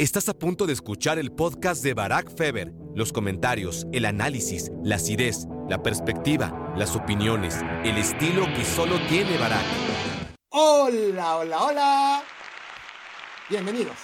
Estás a punto de escuchar el podcast de Barack Feber. Los comentarios, el análisis, la acidez, la perspectiva, las opiniones, el estilo que solo tiene Barack. Hola, hola, hola. Bienvenidos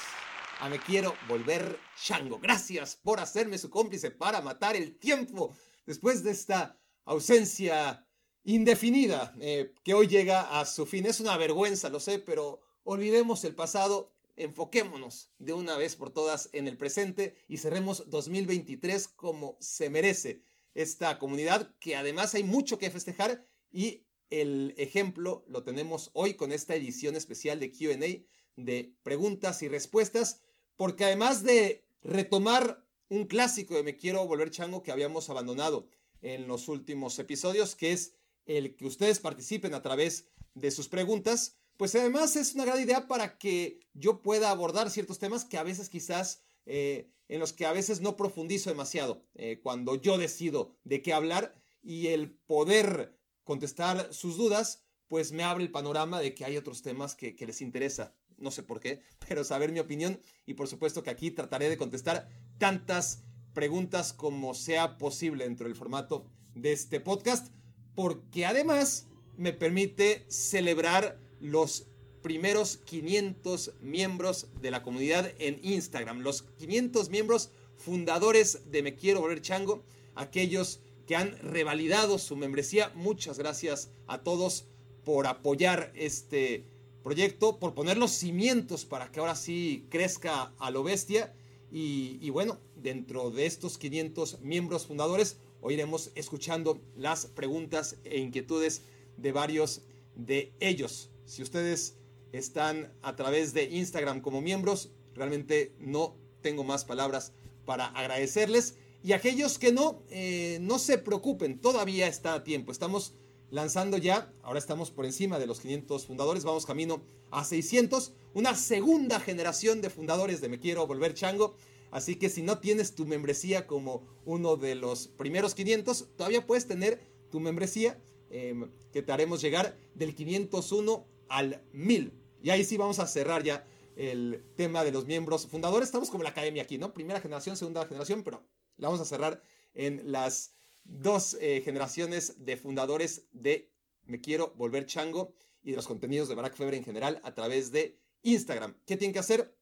a Me Quiero Volver Chango. Gracias por hacerme su cómplice para matar el tiempo después de esta ausencia indefinida eh, que hoy llega a su fin. Es una vergüenza, lo sé, pero olvidemos el pasado enfoquémonos de una vez por todas en el presente y cerremos 2023 como se merece esta comunidad, que además hay mucho que festejar y el ejemplo lo tenemos hoy con esta edición especial de QA de preguntas y respuestas, porque además de retomar un clásico de Me Quiero Volver Chango que habíamos abandonado en los últimos episodios, que es el que ustedes participen a través de sus preguntas, pues además es una gran idea para que yo pueda abordar ciertos temas que a veces quizás, eh, en los que a veces no profundizo demasiado, eh, cuando yo decido de qué hablar y el poder contestar sus dudas, pues me abre el panorama de que hay otros temas que, que les interesa. No sé por qué, pero saber mi opinión y por supuesto que aquí trataré de contestar tantas preguntas como sea posible dentro del formato de este podcast, porque además me permite celebrar los primeros 500 miembros de la comunidad en Instagram, los 500 miembros fundadores de Me Quiero Volver Chango, aquellos que han revalidado su membresía. Muchas gracias a todos por apoyar este proyecto, por poner los cimientos para que ahora sí crezca a lo bestia. Y, bueno, dentro de estos 500 miembros fundadores, hoy iremos escuchando las preguntas e inquietudes de varios de ellos. Si ustedes están a través de Instagram como miembros, realmente no tengo más palabras para agradecerles. Y aquellos que no, eh, no se preocupen, todavía está a tiempo. Estamos lanzando ya, ahora estamos por encima de los 500 fundadores, vamos camino a 600, una segunda generación de fundadores de Me Quiero Volver Chango. Así que si no tienes tu membresía como uno de los primeros 500, todavía puedes tener tu membresía em, que te haremos llegar del 501 al 1000. Y ahí sí vamos a cerrar ya el tema de los miembros fundadores. Estamos como la academia aquí, ¿no? Primera generación, segunda generación, pero la vamos a cerrar en las dos eh, generaciones de fundadores de Me Quiero Volver Chango y de los contenidos de Barack Feber en general a través de Instagram. ¿Qué tienen que hacer?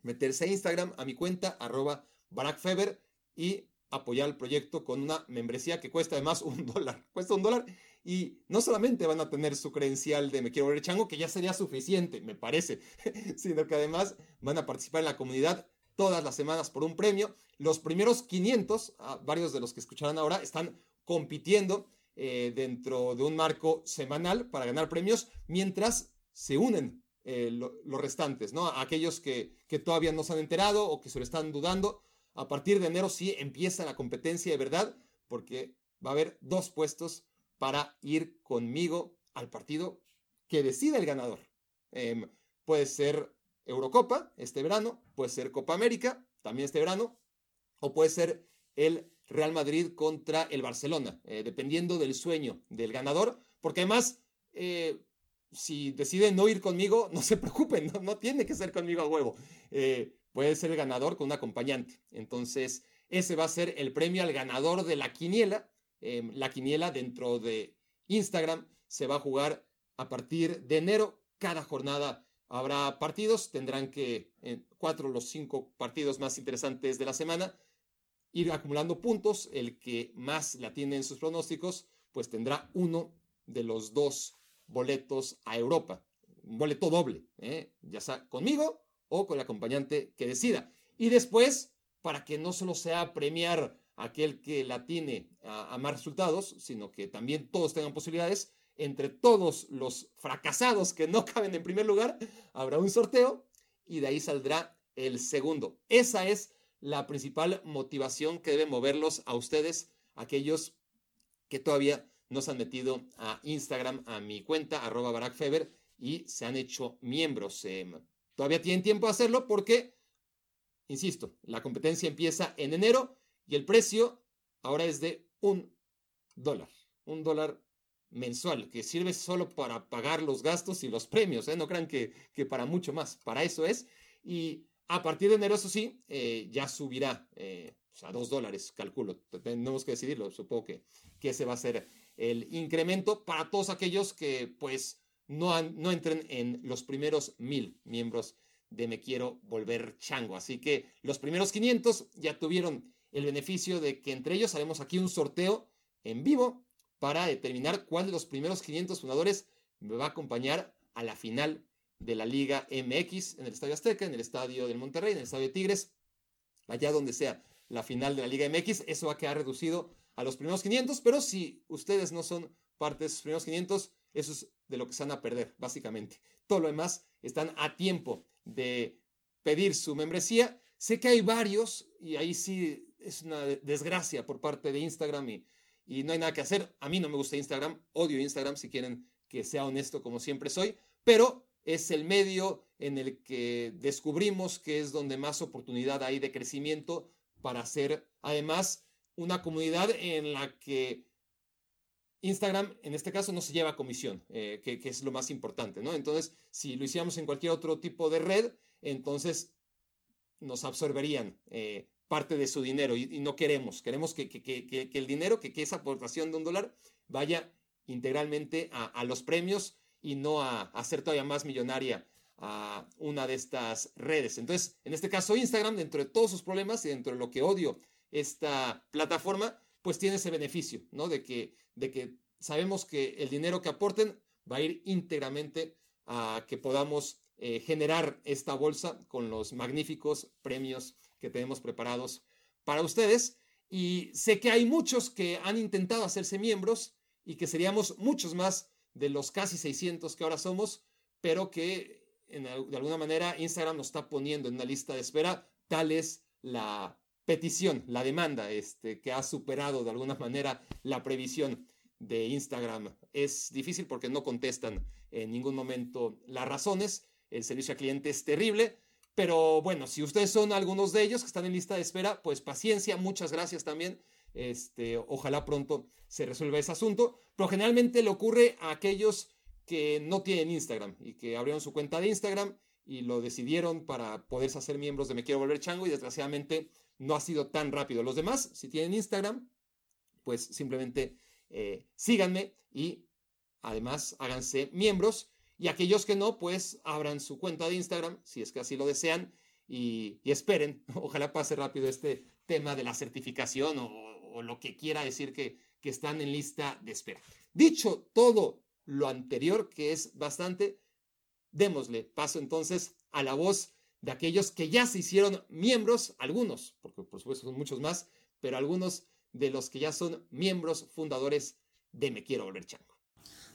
Meterse a Instagram, a mi cuenta, arroba Barack Feber y apoyar el proyecto con una membresía que cuesta además un dólar. Cuesta un dólar y no solamente van a tener su credencial de Me Quiero Volver Chango, que ya sería suficiente, me parece, sino que además van a participar en la comunidad todas las semanas por un premio. Los primeros 500, ah, varios de los que escucharán ahora, están compitiendo eh, dentro de un marco semanal para ganar premios, mientras se unen eh, los restantes, ¿no? Aquellos que, que todavía no se han enterado o que se lo están dudando. A partir de enero sí empieza la competencia de verdad, porque va a haber dos puestos para ir conmigo al partido que decida el ganador. Em, puede ser Eurocopa este verano, puede ser Copa América también este verano, o puede ser el Real Madrid contra el Barcelona, eh, dependiendo del sueño del ganador, porque además, eh, si deciden no ir conmigo, no se preocupen, no, tiene que ser conmigo a huevo. Eh, puede ser el ganador con un acompañante. Entonces, ese va a ser el premio al ganador de la quiniela Em, la quiniela dentro de Instagram se va a jugar a partir de enero. Cada jornada habrá partidos. Tendrán que, en cuatro los cinco partidos más interesantes de la semana, ir acumulando puntos. El que más la tiene en sus pronósticos, pues tendrá uno de los dos boletos a Europa. Un boleto doble, ¿eh? ya sea conmigo o con el acompañante que decida. Y después, para que no solo sea premiar aquel que la tiene a, más resultados, sino que también todos tengan posibilidades. Entre todos los fracasados que no caben en primer lugar, habrá un sorteo y de ahí saldrá el segundo. Esa es la principal motivación que debe moverlos a ustedes, aquellos que todavía no se han metido a Instagram, a mi cuenta, arroba y se han hecho miembros. Em, todavía tienen tiempo de hacerlo porque, insisto, la competencia empieza en enero y el precio ahora es de un dólar, un dólar mensual, que sirve solo para pagar los gastos y los premios, ¿eh? no crean que, que para mucho más, para eso es. Y A partir de enero, eso sí, eh, ya subirá eh, a dos dólares, calculo. Tenemos que decidirlo. Supongo que, que ese va a ser el incremento para todos aquellos que pues no, no entren en los primeros mil miembros de Me Quiero Volver Chango. Así que los primeros 500 ya tuvieron el beneficio de que entre ellos haremos aquí un sorteo en vivo para determinar cuál de los primeros 500 fundadores me va a acompañar a la final de la Liga MX en el Estadio Azteca, en el Estadio del Monterrey, en el Estadio Tigres, allá donde sea la final de la Liga MX. Eso va a quedar reducido a los primeros 500, pero si ustedes no son parte de esos primeros 500, eso es de lo que se van a perder, básicamente. Todo lo demás están a tiempo de pedir su membresía. Sé que hay varios y ahí sí es una desgracia por parte de Instagram y, y no hay nada que hacer. A mí no me gusta Instagram, odio Instagram si quieren que sea honesto como siempre soy, pero es el medio en el que descubrimos que es donde más oportunidad hay de crecimiento para hacer además una comunidad en la que Instagram, en este caso, no se lleva comisión, eh, que, es lo más importante, ¿no? Entonces, si lo hiciéramos en cualquier otro tipo de red, entonces nos absorberían eh, parte de su dinero y, no queremos, queremos que, que, el dinero, que, esa aportación de un dólar vaya integralmente a, los premios y no a, a, hacer todavía más millonaria a una de estas redes. Entonces, en este caso, Instagram, dentro de todos sus problemas y dentro de lo que odio esta plataforma, pues tiene ese beneficio, ¿no? De que, de que sabemos que el dinero que aporten va a ir íntegramente a que podamos eh, generar esta bolsa con los magníficos premios que tenemos preparados para ustedes. Y sé que hay muchos que han intentado hacerse miembros y que seríamos muchos más de los casi 600 que ahora somos, pero que de alguna manera Instagram nos está poniendo en una lista de espera. Tal es la petición, la demanda, este, que ha superado de alguna manera la previsión de Instagram. Es difícil porque no contestan en ningún momento las razones. El servicio al cliente es terrible. Pero bueno, si ustedes son algunos de ellos que están en lista de espera, pues paciencia, muchas gracias también. Este, ojalá pronto se resuelva ese asunto. Pero generalmente le ocurre a aquellos que no tienen Instagram y que abrieron su cuenta de Instagram y lo decidieron para poderse hacer miembros de Me Quiero Volver Chango y desgraciadamente no ha sido tan rápido. Los demás, si tienen Instagram, pues simplemente eh, síganme y además háganse miembros. Y aquellos que no, pues abran su cuenta de Instagram, si es que así lo desean, y, esperen. Ojalá pase rápido este tema de la certificación o, lo que quiera decir que, que están en lista de espera. Dicho todo lo anterior, que es bastante, démosle paso entonces a la voz de aquellos que ya se hicieron miembros, algunos, porque por supuesto son muchos más, pero algunos de los que ya son miembros fundadores de Me Quiero Volver Chango.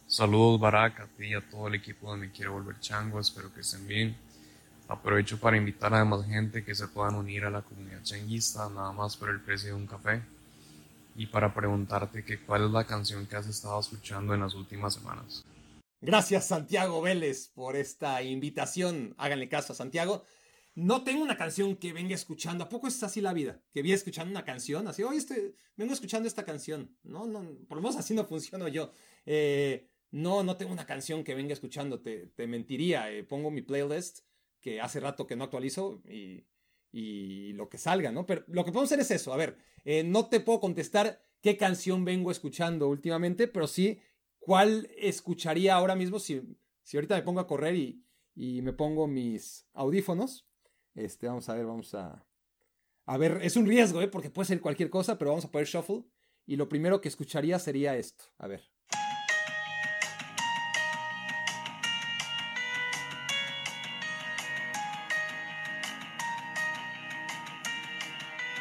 Saludos Barak, a ti y a todo el equipo de Me Quiero Volver Chango, espero que estén bien. Aprovecho para invitar a más gente que se puedan unir a la comunidad changuista, nada más por el precio de un café, y para preguntarte que cuál es la canción que has estado escuchando en las últimas semanas. Gracias Santiago Vélez por esta invitación. Háganle caso a Santiago. No tengo una canción que venga escuchando. ¿A poco es así la vida? Que vi escuchando una canción, así, oye, este, vengo escuchando esta canción. No, no, por lo menos así no funciono yo. Eh, no, no tengo una canción que venga escuchando, te, mentiría. Eh, pongo mi playlist, que hace rato que no actualizo, y, y, lo que salga, ¿no? Pero lo que podemos hacer es eso. A ver, eh, no te puedo contestar qué canción vengo escuchando últimamente, pero sí cuál escucharía ahora mismo si, si ahorita me pongo a correr y, y me pongo mis audífonos. Este, vamos a ver, vamos a... A ver, es un riesgo, ¿eh? Porque puede ser cualquier cosa, pero vamos a poner shuffle. Y lo primero que escucharía sería esto. A ver.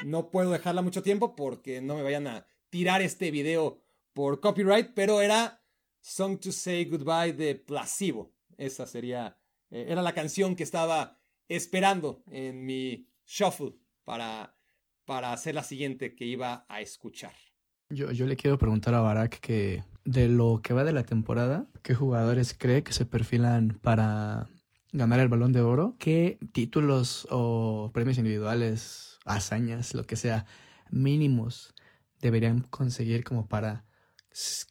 No puedo dejarla mucho tiempo porque no me vayan a tirar este video por copyright, pero era Song to Say Goodbye de Placebo. Esa sería, eh, era la canción que estaba esperando en mi shuffle para, para hacer la siguiente que iba a escuchar. Yo, yo le quiero preguntar a Barak que de lo que va de la temporada, ¿qué jugadores cree que se perfilan para ganar el balón de oro? ¿Qué títulos o premios individuales, hazañas, lo que sea, mínimos deberían conseguir como para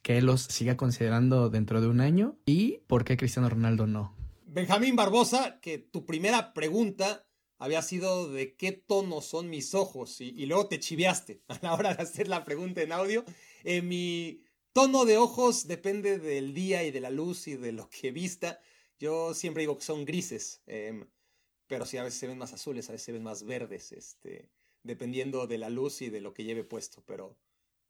que los siga considerando dentro de un año y por qué Cristiano Ronaldo no. Benjamín Barbosa, que tu primera pregunta había sido de qué tono son mis ojos y, luego te chiveaste a la hora de hacer la pregunta en audio. Eh, mi tono de ojos depende del día y de la luz y de lo que vista. Yo siempre digo que son grises, em, pero sí a veces se ven más azules, a veces se ven más verdes, este, dependiendo de la luz y de lo que lleve puesto, pero,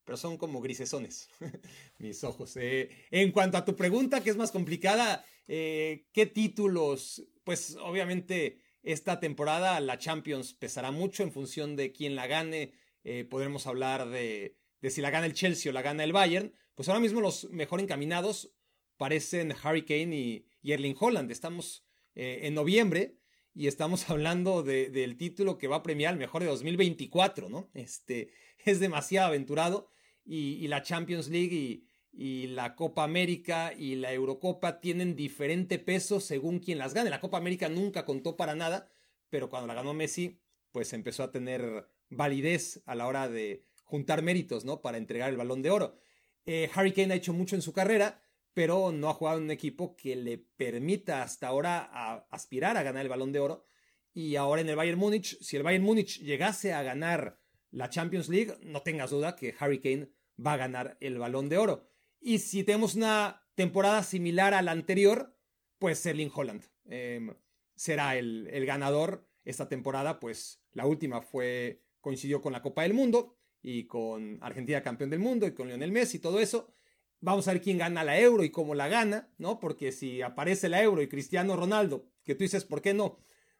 pero son como grisesones mis ojos. Eh, en cuanto a tu pregunta, que es más complicada, eh, ¿qué títulos? Pues obviamente esta temporada la Champions pesará mucho en función de quién la gane. Eh, podremos hablar de, de, si la gana el Chelsea o la gana el Bayern. Pues ahora mismo los mejor encaminados parecen Harry Kane y, Erling Holland. Estamos en noviembre y estamos hablando del título que va a premiar el mejor de 2024, ¿no? Este es demasiado aventurado y, la Champions League y, y la Copa América y la Eurocopa tienen diferente peso según quien las gane. La Copa América nunca contó para nada, pero cuando la ganó Messi, pues empezó a tener validez a la hora de juntar méritos, ¿no? Para entregar el balón de oro. Eh, Harry Kane ha hecho mucho en su carrera, pero no ha jugado en un equipo que le permita hasta ahora aspirar a ganar el balón de oro. Y ahora en el Bayern Múnich, si el Bayern Múnich llegase a ganar la Champions League, no tengas duda que Harry Kane va a ganar el balón de oro. Y si tenemos una temporada similar a la anterior, pues Erling Holland em, será el, ganador esta temporada, pues la última fue coincidió con la Copa del Mundo y con Argentina campeón del mundo y con Lionel Messi y todo eso. Vamos a ver quién gana la Euro y cómo la gana, ¿no? Porque si aparece la Euro y Cristiano Ronaldo, que tú dices, ¿por qué no?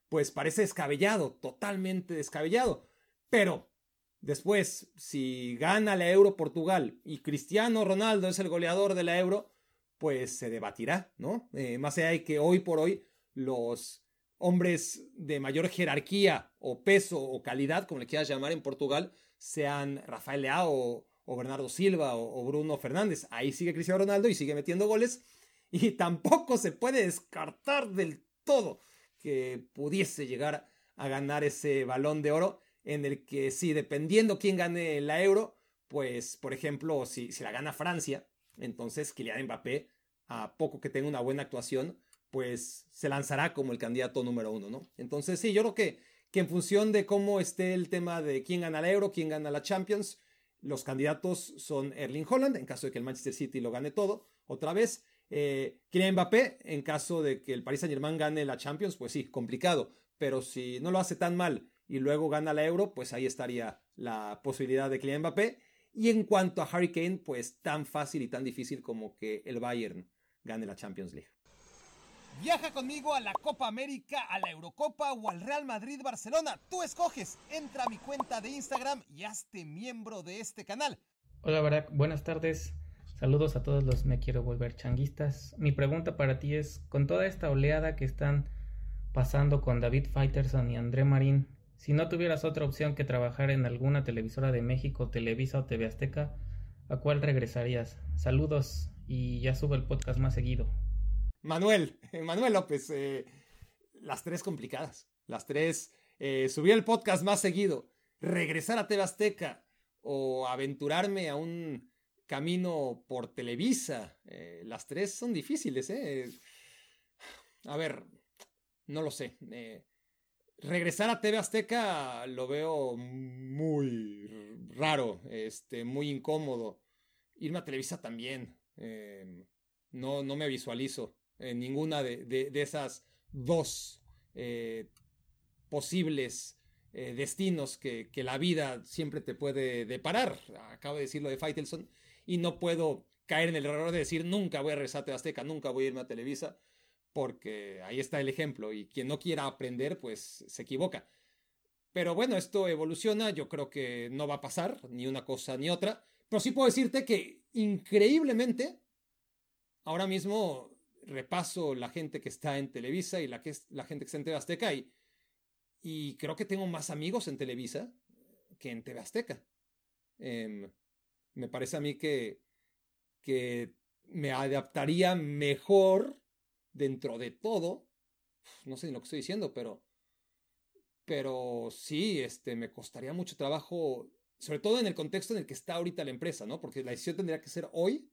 Pues parece descabellado, totalmente descabellado. Pero Después, si gana la Euro Portugal y Cristiano Ronaldo es el goleador de la Euro, pues se debatirá, ¿no? Eh, más allá de que hoy por hoy los hombres de mayor jerarquía o peso o calidad, como le quieras llamar en Portugal, sean Rafael Leao o, Bernardo Silva o, o, Bruno Fernández. Ahí sigue Cristiano Ronaldo y sigue metiendo goles. Y tampoco se puede descartar del todo que pudiese llegar a ganar ese balón de oro en el que sí, dependiendo quién gane la euro, pues por ejemplo, si, si la gana Francia, entonces Kylian Mbappé, a poco que tenga una buena actuación, pues se lanzará como el candidato número uno, ¿no? Entonces sí, yo creo que, que en función de cómo esté el tema de quién gana la euro, quién gana la Champions, los candidatos son Erling Holland, en caso de que el Manchester City lo gane todo, otra vez. Eh, Kylian Mbappé, en caso de que el Paris Saint Germain gane la Champions, pues sí, complicado. Pero si no lo hace tan mal y luego gana la Euro, pues ahí estaría la posibilidad de Kylian Mbappé. Y en cuanto a Harry Kane, pues tan fácil y tan difícil como que el Bayern gane la Champions League. Viaja conmigo a la Copa América, a la Eurocopa o al Real Madrid Barcelona. Tú escoges. Entra a mi cuenta de Instagram y hazte miembro de este canal. Hola Barack, buenas tardes. Saludos a todos los me quiero volver changuistas. Mi pregunta para ti es, con toda esta oleada que están pasando con David Faitelson y André Marín, si no tuvieras otra opción que trabajar en alguna televisora de México, Televisa o TV Azteca, ¿a cuál regresarías? Saludos y ya sube el podcast más seguido. Manuel, Manuel López, eh, las tres complicadas. Las tres, eh, subir el podcast más seguido, regresar a TV Azteca o aventurarme a un camino por Televisa. Eh, las tres son difíciles, ¿eh? A ver, no lo sé regresar a TV Azteca lo veo muy raro, este, muy incómodo. Irme a Televisa también. No, no me visualizo en ninguna de, esas dos eh, posibles eh, destinos que, que, la vida siempre te puede deparar. Acabo de decirlo de Faitelson y no puedo caer en el error de decir nunca voy a regresar a Azteca, nunca voy a irme a Televisa porque ahí está el ejemplo y quien no quiera aprender pues se equivoca. Pero bueno, esto evoluciona, yo creo que no va a pasar ni una cosa ni otra, pero sí puedo decirte que increíblemente ahora mismo repaso la gente que está en Televisa y la, que es, la gente que está en TV Azteca y, y creo que tengo más amigos en Televisa que en TV Azteca. Em, me parece a mí que, que me adaptaría mejor dentro de todo, no sé ni lo que estoy diciendo, pero, pero sí, este, me costaría mucho trabajo, sobre todo en el contexto en el que está ahorita la empresa, ¿no? Porque la decisión tendría que ser hoy,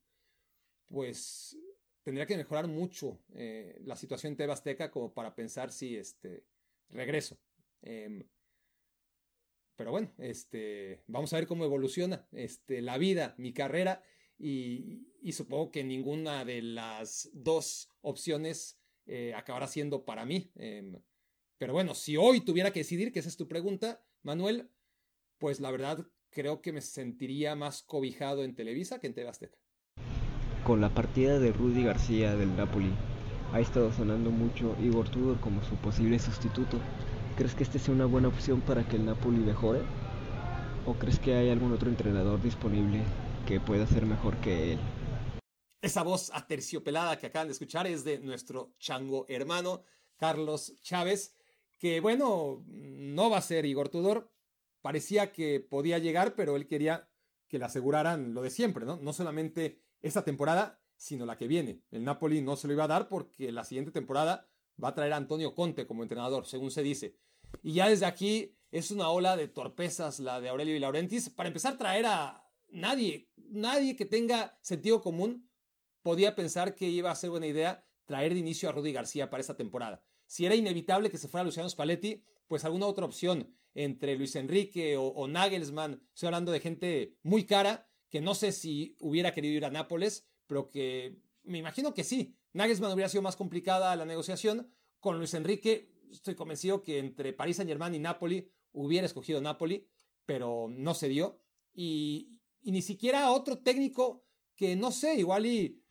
pues tendría que mejorar mucho eh, la situación TV Azteca como para pensar si este, regreso. Em, pero bueno, este, vamos a ver cómo evoluciona este, la vida, mi carrera, y, supongo que ninguna de las dos opciones eh, acabará siendo para mí. Em, pero bueno, si hoy tuviera que decidir, que esa es tu pregunta, Manuel, pues la verdad creo que me sentiría más cobijado en Televisa que en TV Azteca. Con la partida de Rudy García del Napoli, ha estado sonando mucho Igor Tudor como su posible sustituto. ¿Crees que este sea una buena opción para que el Napoli mejore? ¿O crees que hay algún otro entrenador disponible que pueda ser mejor que él? Esa voz aterciopelada que acaban de escuchar es de nuestro chango hermano, Carlos Chávez, que bueno, no va a ser Igor Tudor. Parecía que podía llegar, pero él quería que le aseguraran lo de siempre, ¿no? No solamente esta temporada, sino la que viene. El Napoli no se lo iba a dar porque la siguiente temporada va a traer a Antonio Conte como entrenador, según se dice. Y ya desde aquí es una ola de torpezas la de Aurelio y Laurentis. Para empezar, traer a nadie, nadie que tenga sentido común podía pensar que iba a ser buena idea traer de inicio a Rudy García para esta temporada. Si era inevitable que se fuera Luciano Spalletti, pues alguna otra opción entre Luis Enrique o, o Nagelsmann. Estoy hablando de gente muy cara que no sé si hubiera querido ir a Nápoles, pero que me imagino que sí. Nagelsmann hubiera sido más complicada la negociación. Con Luis Enrique, estoy convencido que entre París Saint Germain y Napoli hubiera escogido Napoli, pero no se dio. Y, ni siquiera otro técnico que no sé, igual y,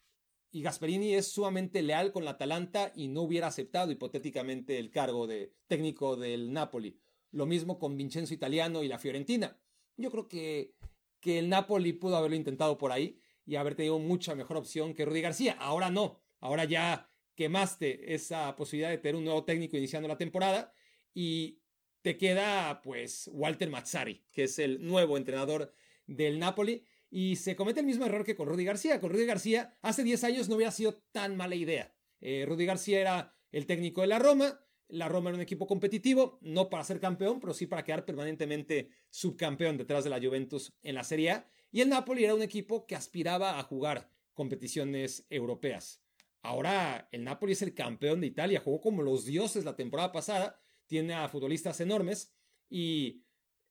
y Gasperini es sumamente leal con la Atalanta y no hubiera aceptado hipotéticamente el cargo de técnico del Napoli. Lo mismo con Vincenzo Italiano y la Fiorentina. Yo creo que, que el Napoli pudo haberlo intentado por ahí y haber tenido mucha mejor opción que Rudy García. Ahora no, ahora ya quemaste esa posibilidad de tener un nuevo técnico iniciando la temporada y te queda pues Walter Mazzari, que es el nuevo entrenador del Napoli y se comete el mismo error que con Rudy García. Con Rudy García hace 10 años no hubiera sido tan mala idea. Eh, Rudy García era el técnico de la Roma, la Roma era un equipo competitivo, no para ser campeón, pero sí para quedar permanentemente subcampeón detrás de la Juventus en la Serie A. Y el Napoli era un equipo que aspiraba a jugar competiciones europeas. Ahora el Napoli es el campeón de Italia, jugó como los dioses la temporada pasada, tiene a futbolistas enormes y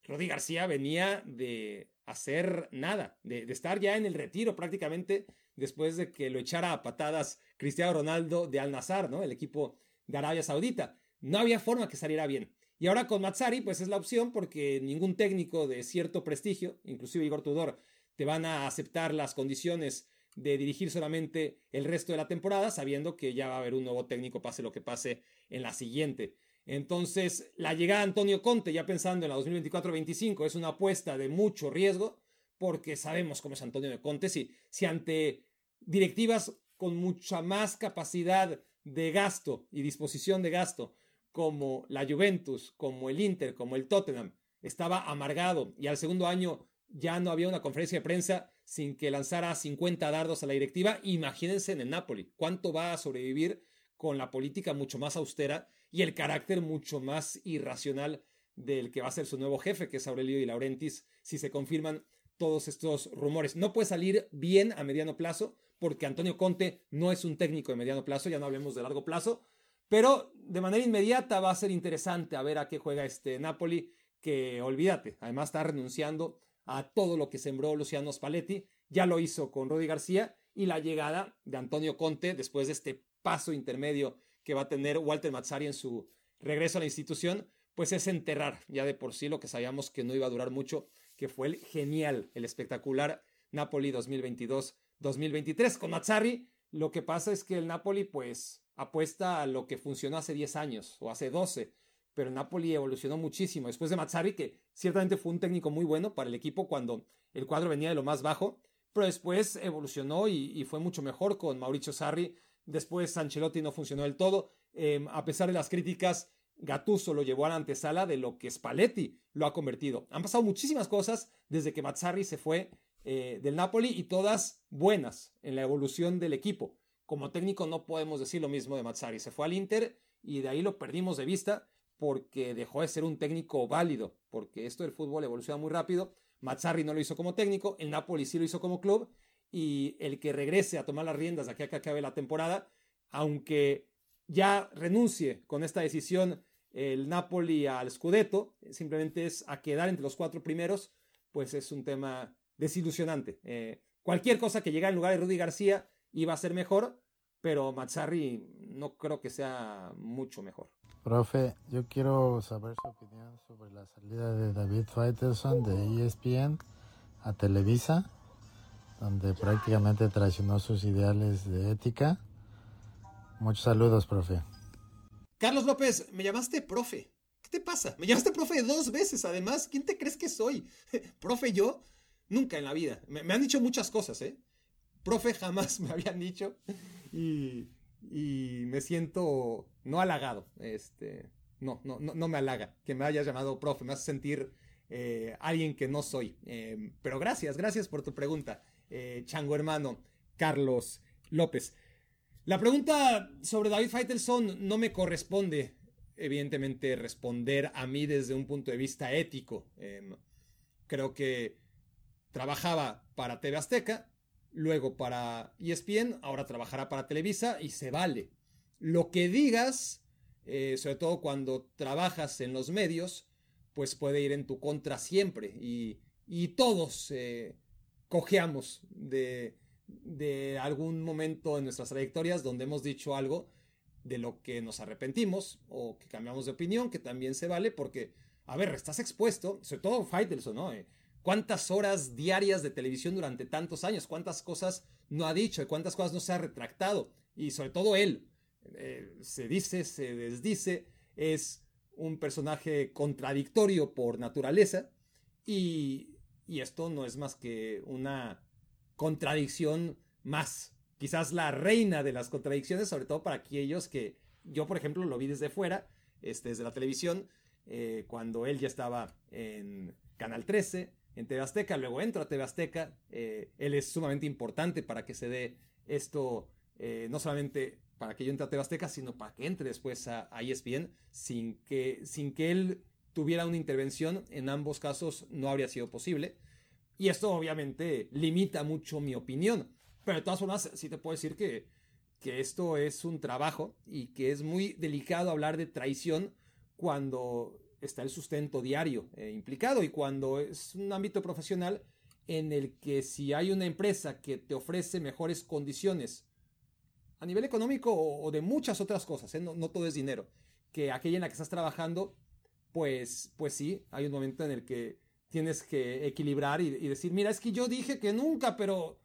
Rodi García venía de hacer nada, de, estar ya en el retiro prácticamente después de que lo echara a patadas Cristiano Ronaldo de Al Nazar, ¿no? El equipo de Arabia Saudita. No había forma que saliera bien. Y ahora con Mazzari, pues es la opción porque ningún técnico de cierto prestigio, inclusive Igor Tudor, te van a aceptar las condiciones de dirigir solamente el resto de la temporada, sabiendo que ya va a haber un nuevo técnico, pase lo que pase en la siguiente. Entonces, la llegada de Antonio Conte, ya pensando en la 2024-25, es una apuesta de mucho riesgo, porque sabemos cómo es Antonio Conte. Si, si ante directivas con mucha más capacidad de gasto y disposición de gasto, como la Juventus, como el Inter, como el Tottenham, estaba amargado y al segundo año ya no había una conferencia de prensa sin que lanzara 50 dardos a la directiva. Imagínense en el Napoli, cuánto va a sobrevivir con la política mucho más austera y el carácter mucho más irracional del que va a ser su nuevo jefe, que es Aurelio y Laurentis, si se confirman todos estos rumores. No puede salir bien a mediano plazo, porque Antonio Conte no es un técnico de mediano plazo, ya no hablemos de largo plazo, pero de manera inmediata va a ser interesante a ver a qué juega este Napoli, que olvídate, además está renunciando a todo lo que sembró Luciano Spalletti. Ya lo hizo con Rodi García y la llegada de Antonio Conte después de este paso intermedio que va a tener Walter Mazzari en su regreso a la institución, pues es enterrar ya de por sí lo que sabíamos que no iba a durar mucho, que fue el genial, el espectacular Napoli 2022-2023. Con Mazzari, lo que pasa es que el Napoli pues apuesta a lo que funcionó hace 10 años o hace 12 pero Napoli evolucionó muchísimo. Después de Mazzari, que ciertamente fue un técnico muy bueno para el equipo cuando el cuadro venía de lo más bajo, pero después evolucionó y, fue mucho mejor con Mauricio Sarri. Después Ancelotti no funcionó del todo. Em, a pesar de las críticas, Gattuso lo llevó a la antesala de lo que Spalletti lo ha convertido. Han pasado muchísimas cosas desde que Mazzari se fue eh, del Napoli y todas buenas en la evolución del equipo. Como técnico no podemos decir lo mismo de Mazzari. Se fue al Inter y de ahí lo perdimos de vista porque dejó de ser un técnico válido, porque esto del fútbol evoluciona muy rápido. Mazzarri no lo hizo como técnico, el Napoli sí lo hizo como club, y el que regrese a tomar las riendas de aquí a que acabe la temporada, aunque ya renuncie con esta decisión el Napoli al Scudetto, simplemente es a quedar entre los cuatro primeros, pues es un tema desilusionante. Eh, cualquier cosa que llegara en lugar de Rudy García iba a ser mejor, pero Mazzarri no creo que sea mucho mejor. Profe, yo quiero saber su opinión sobre la salida de David Faitelson de ESPN a Televisa, donde prácticamente traicionó sus ideales de ética. Muchos saludos, profe. Carlos López, me llamaste profe. ¿Qué te pasa? Me llamaste profe dos veces, además. ¿Quién te crees que soy? ¿Profe yo? Nunca en la vida. Me, han dicho muchas cosas, ¿eh? Profe jamás me habían dicho. Y, me siento no halagado. Este, no, no, no, no, me halaga que me hayas llamado profe. Me hace sentir eh, alguien que no soy. Eh, pero gracias, gracias por tu pregunta, eh, chango hermano Carlos López. La pregunta sobre David Faitelson no me corresponde, evidentemente, responder a mí desde un punto de vista ético. Em, creo que trabajaba para TV Azteca, luego para ESPN, ahora trabajará para Televisa y se vale. Lo que digas, eh, sobre todo cuando trabajas en los medios, pues puede ir en tu contra siempre y, todos eh, cojeamos de, de algún momento en nuestras trayectorias donde hemos dicho algo de lo que nos arrepentimos o que cambiamos de opinión, que también se vale porque, a ver, estás expuesto, sobre todo Faitelson, ¿no? Eh, ¿Cuántas horas diarias de televisión durante tantos años? ¿Cuántas cosas no ha dicho? ¿Cuántas cosas no se ha retractado? Y sobre todo él, eh, se dice, se desdice, es un personaje contradictorio por naturaleza y, y esto no es más que una contradicción más. Quizás la reina de las contradicciones, sobre todo para aquellos que yo, por ejemplo, lo vi desde fuera, este, desde la televisión, eh, cuando él ya estaba en Canal 13, en TV Azteca, luego entra a TV eh, él es sumamente importante para que se dé esto, eh, no solamente para que yo entre a TV sino para que entre después a, a ESPN, sin que, sin que él tuviera una intervención, en ambos casos no habría sido posible. Y esto obviamente limita mucho mi opinión. Pero de todas formas, sí te puedo decir que, que esto es un trabajo y que es muy delicado hablar de traición cuando está el sustento diario eh, implicado y cuando es un ámbito profesional en el que si hay una empresa que te ofrece mejores condiciones a nivel económico o, de muchas otras cosas, ¿eh? no, no, todo es dinero, que aquella en la que estás trabajando, pues, pues sí, hay un momento en el que tienes que equilibrar y, decir, mira, es que yo dije que nunca, pero,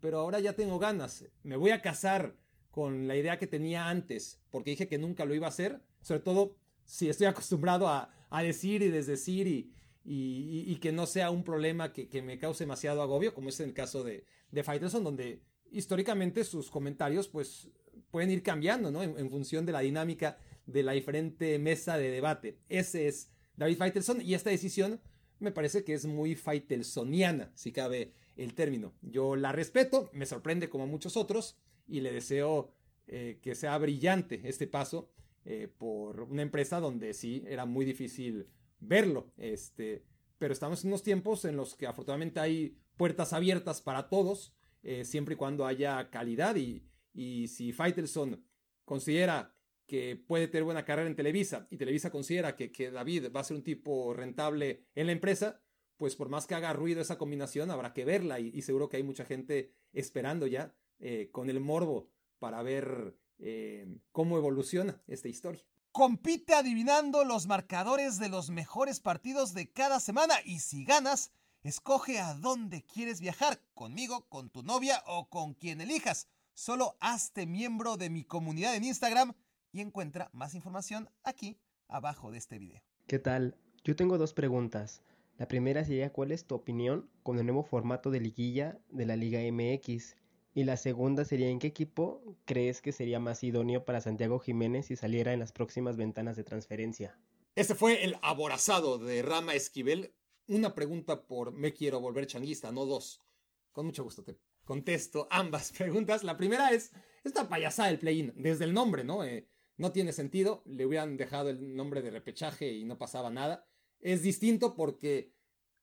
pero ahora ya tengo ganas. Me voy a casar con la idea que tenía antes, porque dije que nunca lo iba a hacer, sobre todo si estoy acostumbrado a, decir y desdecir y, y, que no sea un problema que, me cause demasiado agobio, como es en el caso de, de Faitelson, donde históricamente sus comentarios pues pueden ir cambiando, ¿no? En, función de la dinámica de la diferente mesa de debate. Ese es David Faitelson y esta decisión me parece que es muy faitelsoniana, si cabe el término. Yo la respeto, me sorprende como muchos otros y le deseo eh, que sea brillante este paso eh, por una empresa donde sí era muy difícil verlo. Este, pero estamos en unos tiempos en los que afortunadamente hay puertas abiertas para todos, eh, siempre y cuando haya calidad y, y si Faitelson considera que puede tener buena carrera en Televisa y Televisa considera que, que, David va a ser un tipo rentable en la empresa, pues por más que haga ruido esa combinación, habrá que verla y, seguro que hay mucha gente esperando ya eh, con el morbo para ver eh, cómo evoluciona esta historia. Compite adivinando los marcadores de los mejores partidos de cada semana y si ganas, escoge a dónde quieres viajar, conmigo, con tu novia o con quien elijas. Solo hazte miembro de mi comunidad en Instagram y encuentra más información aquí abajo de este video. ¿Qué tal? Yo tengo dos preguntas. La primera sería cuál es tu opinión con el nuevo formato de liguilla de la Liga MX. Y la segunda sería en qué equipo crees que sería más idóneo para Santiago Jiménez si saliera en las próximas ventanas de transferencia. Este fue el aborazado de Rama Esquivel. Una pregunta por me quiero volver changuista, no dos. Con mucho gusto te contesto ambas preguntas. La primera es esta payasada del play-in, desde el nombre, ¿no? Eh, no tiene sentido, le hubieran dejado el nombre de repechaje y no pasaba nada. Es distinto porque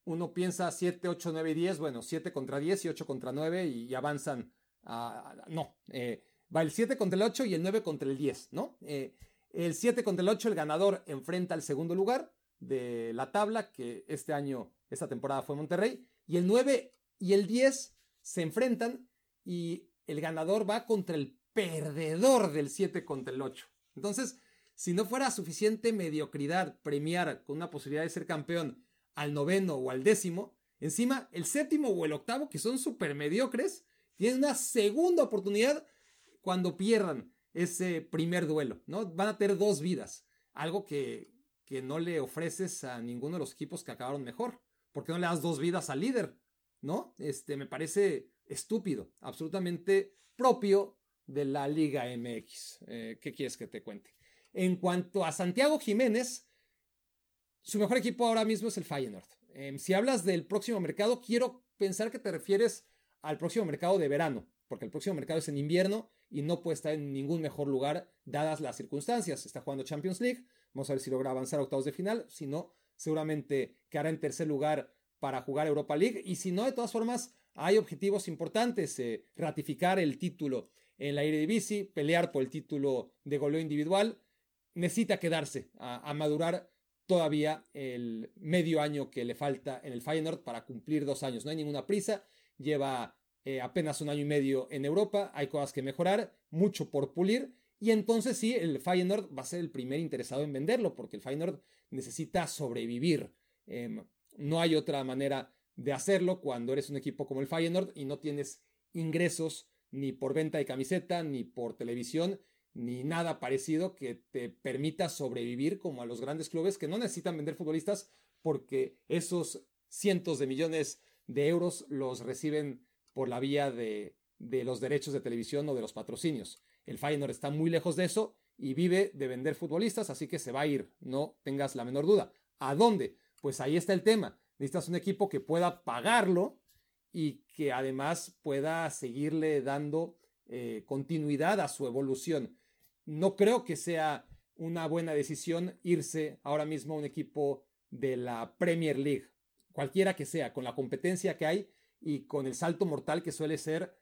uno piensa 7, 8, 9 y 10, bueno, 7 contra 10 y 8 contra 9 y, avanzan. A, no, eh, va el 7 contra el 8 y el 9 contra el 10, ¿no? Eh, El 7 contra el 8, el ganador enfrenta al segundo lugar de la tabla, que este año, esta temporada fue Monterrey. Y el 9 y el 10 se enfrentan y el ganador va contra el perdedor del 7 contra el 8. Entonces, si no fuera suficiente mediocridad premiar con una posibilidad de ser campeón al noveno o al décimo, encima el séptimo o el octavo, que son súper mediocres, tienen una segunda oportunidad cuando pierdan ese primer duelo, ¿no? Van a tener dos vidas, algo que, que no le ofreces a ninguno de los equipos que acabaron mejor. ¿Por qué no le das dos vidas al líder? ¿No? Este, me parece estúpido, absolutamente propio de la Liga MX. Eh, ¿Qué quieres que te cuente? En cuanto a Santiago Jiménez, su mejor equipo ahora mismo es el Feyenoord. Em, si hablas del próximo mercado, quiero pensar que te refieres al próximo mercado de verano, porque el próximo mercado es en invierno y no puede estar en ningún mejor lugar dadas las circunstancias. Está jugando Champions League, vamos a ver si logra avanzar a octavos de final, si no, seguramente quedará en tercer lugar para jugar Europa League y si no, de todas formas, hay objetivos importantes, eh, ratificar el título en la Eredivisie, pelear por el título de goleo individual, necesita quedarse a, madurar todavía el medio año que le falta en el Feyenoord para cumplir dos años. No hay ninguna prisa, lleva eh, apenas un año y medio en Europa, hay cosas que mejorar, mucho por pulir. Y entonces sí, el Feyenoord va a ser el primer interesado en venderlo, porque el Feyenoord necesita sobrevivir. Em, no hay otra manera de hacerlo cuando eres un equipo como el Feyenoord y no tienes ingresos ni por venta de camiseta, ni por televisión, ni nada parecido que te permita sobrevivir como a los grandes clubes que no necesitan vender futbolistas porque esos cientos de millones de euros los reciben por la vía de, de los derechos de televisión o de los patrocinios. El Feyenoord está muy lejos de eso y vive de vender futbolistas, así que se va a ir, no tengas la menor duda. ¿A dónde? Pues ahí está el tema. Necesitas un equipo que pueda pagarlo y que además pueda seguirle dando eh, continuidad a su evolución. No creo que sea una buena decisión irse ahora mismo a un equipo de la Premier League, cualquiera que sea, con la competencia que hay y con el salto mortal que suele ser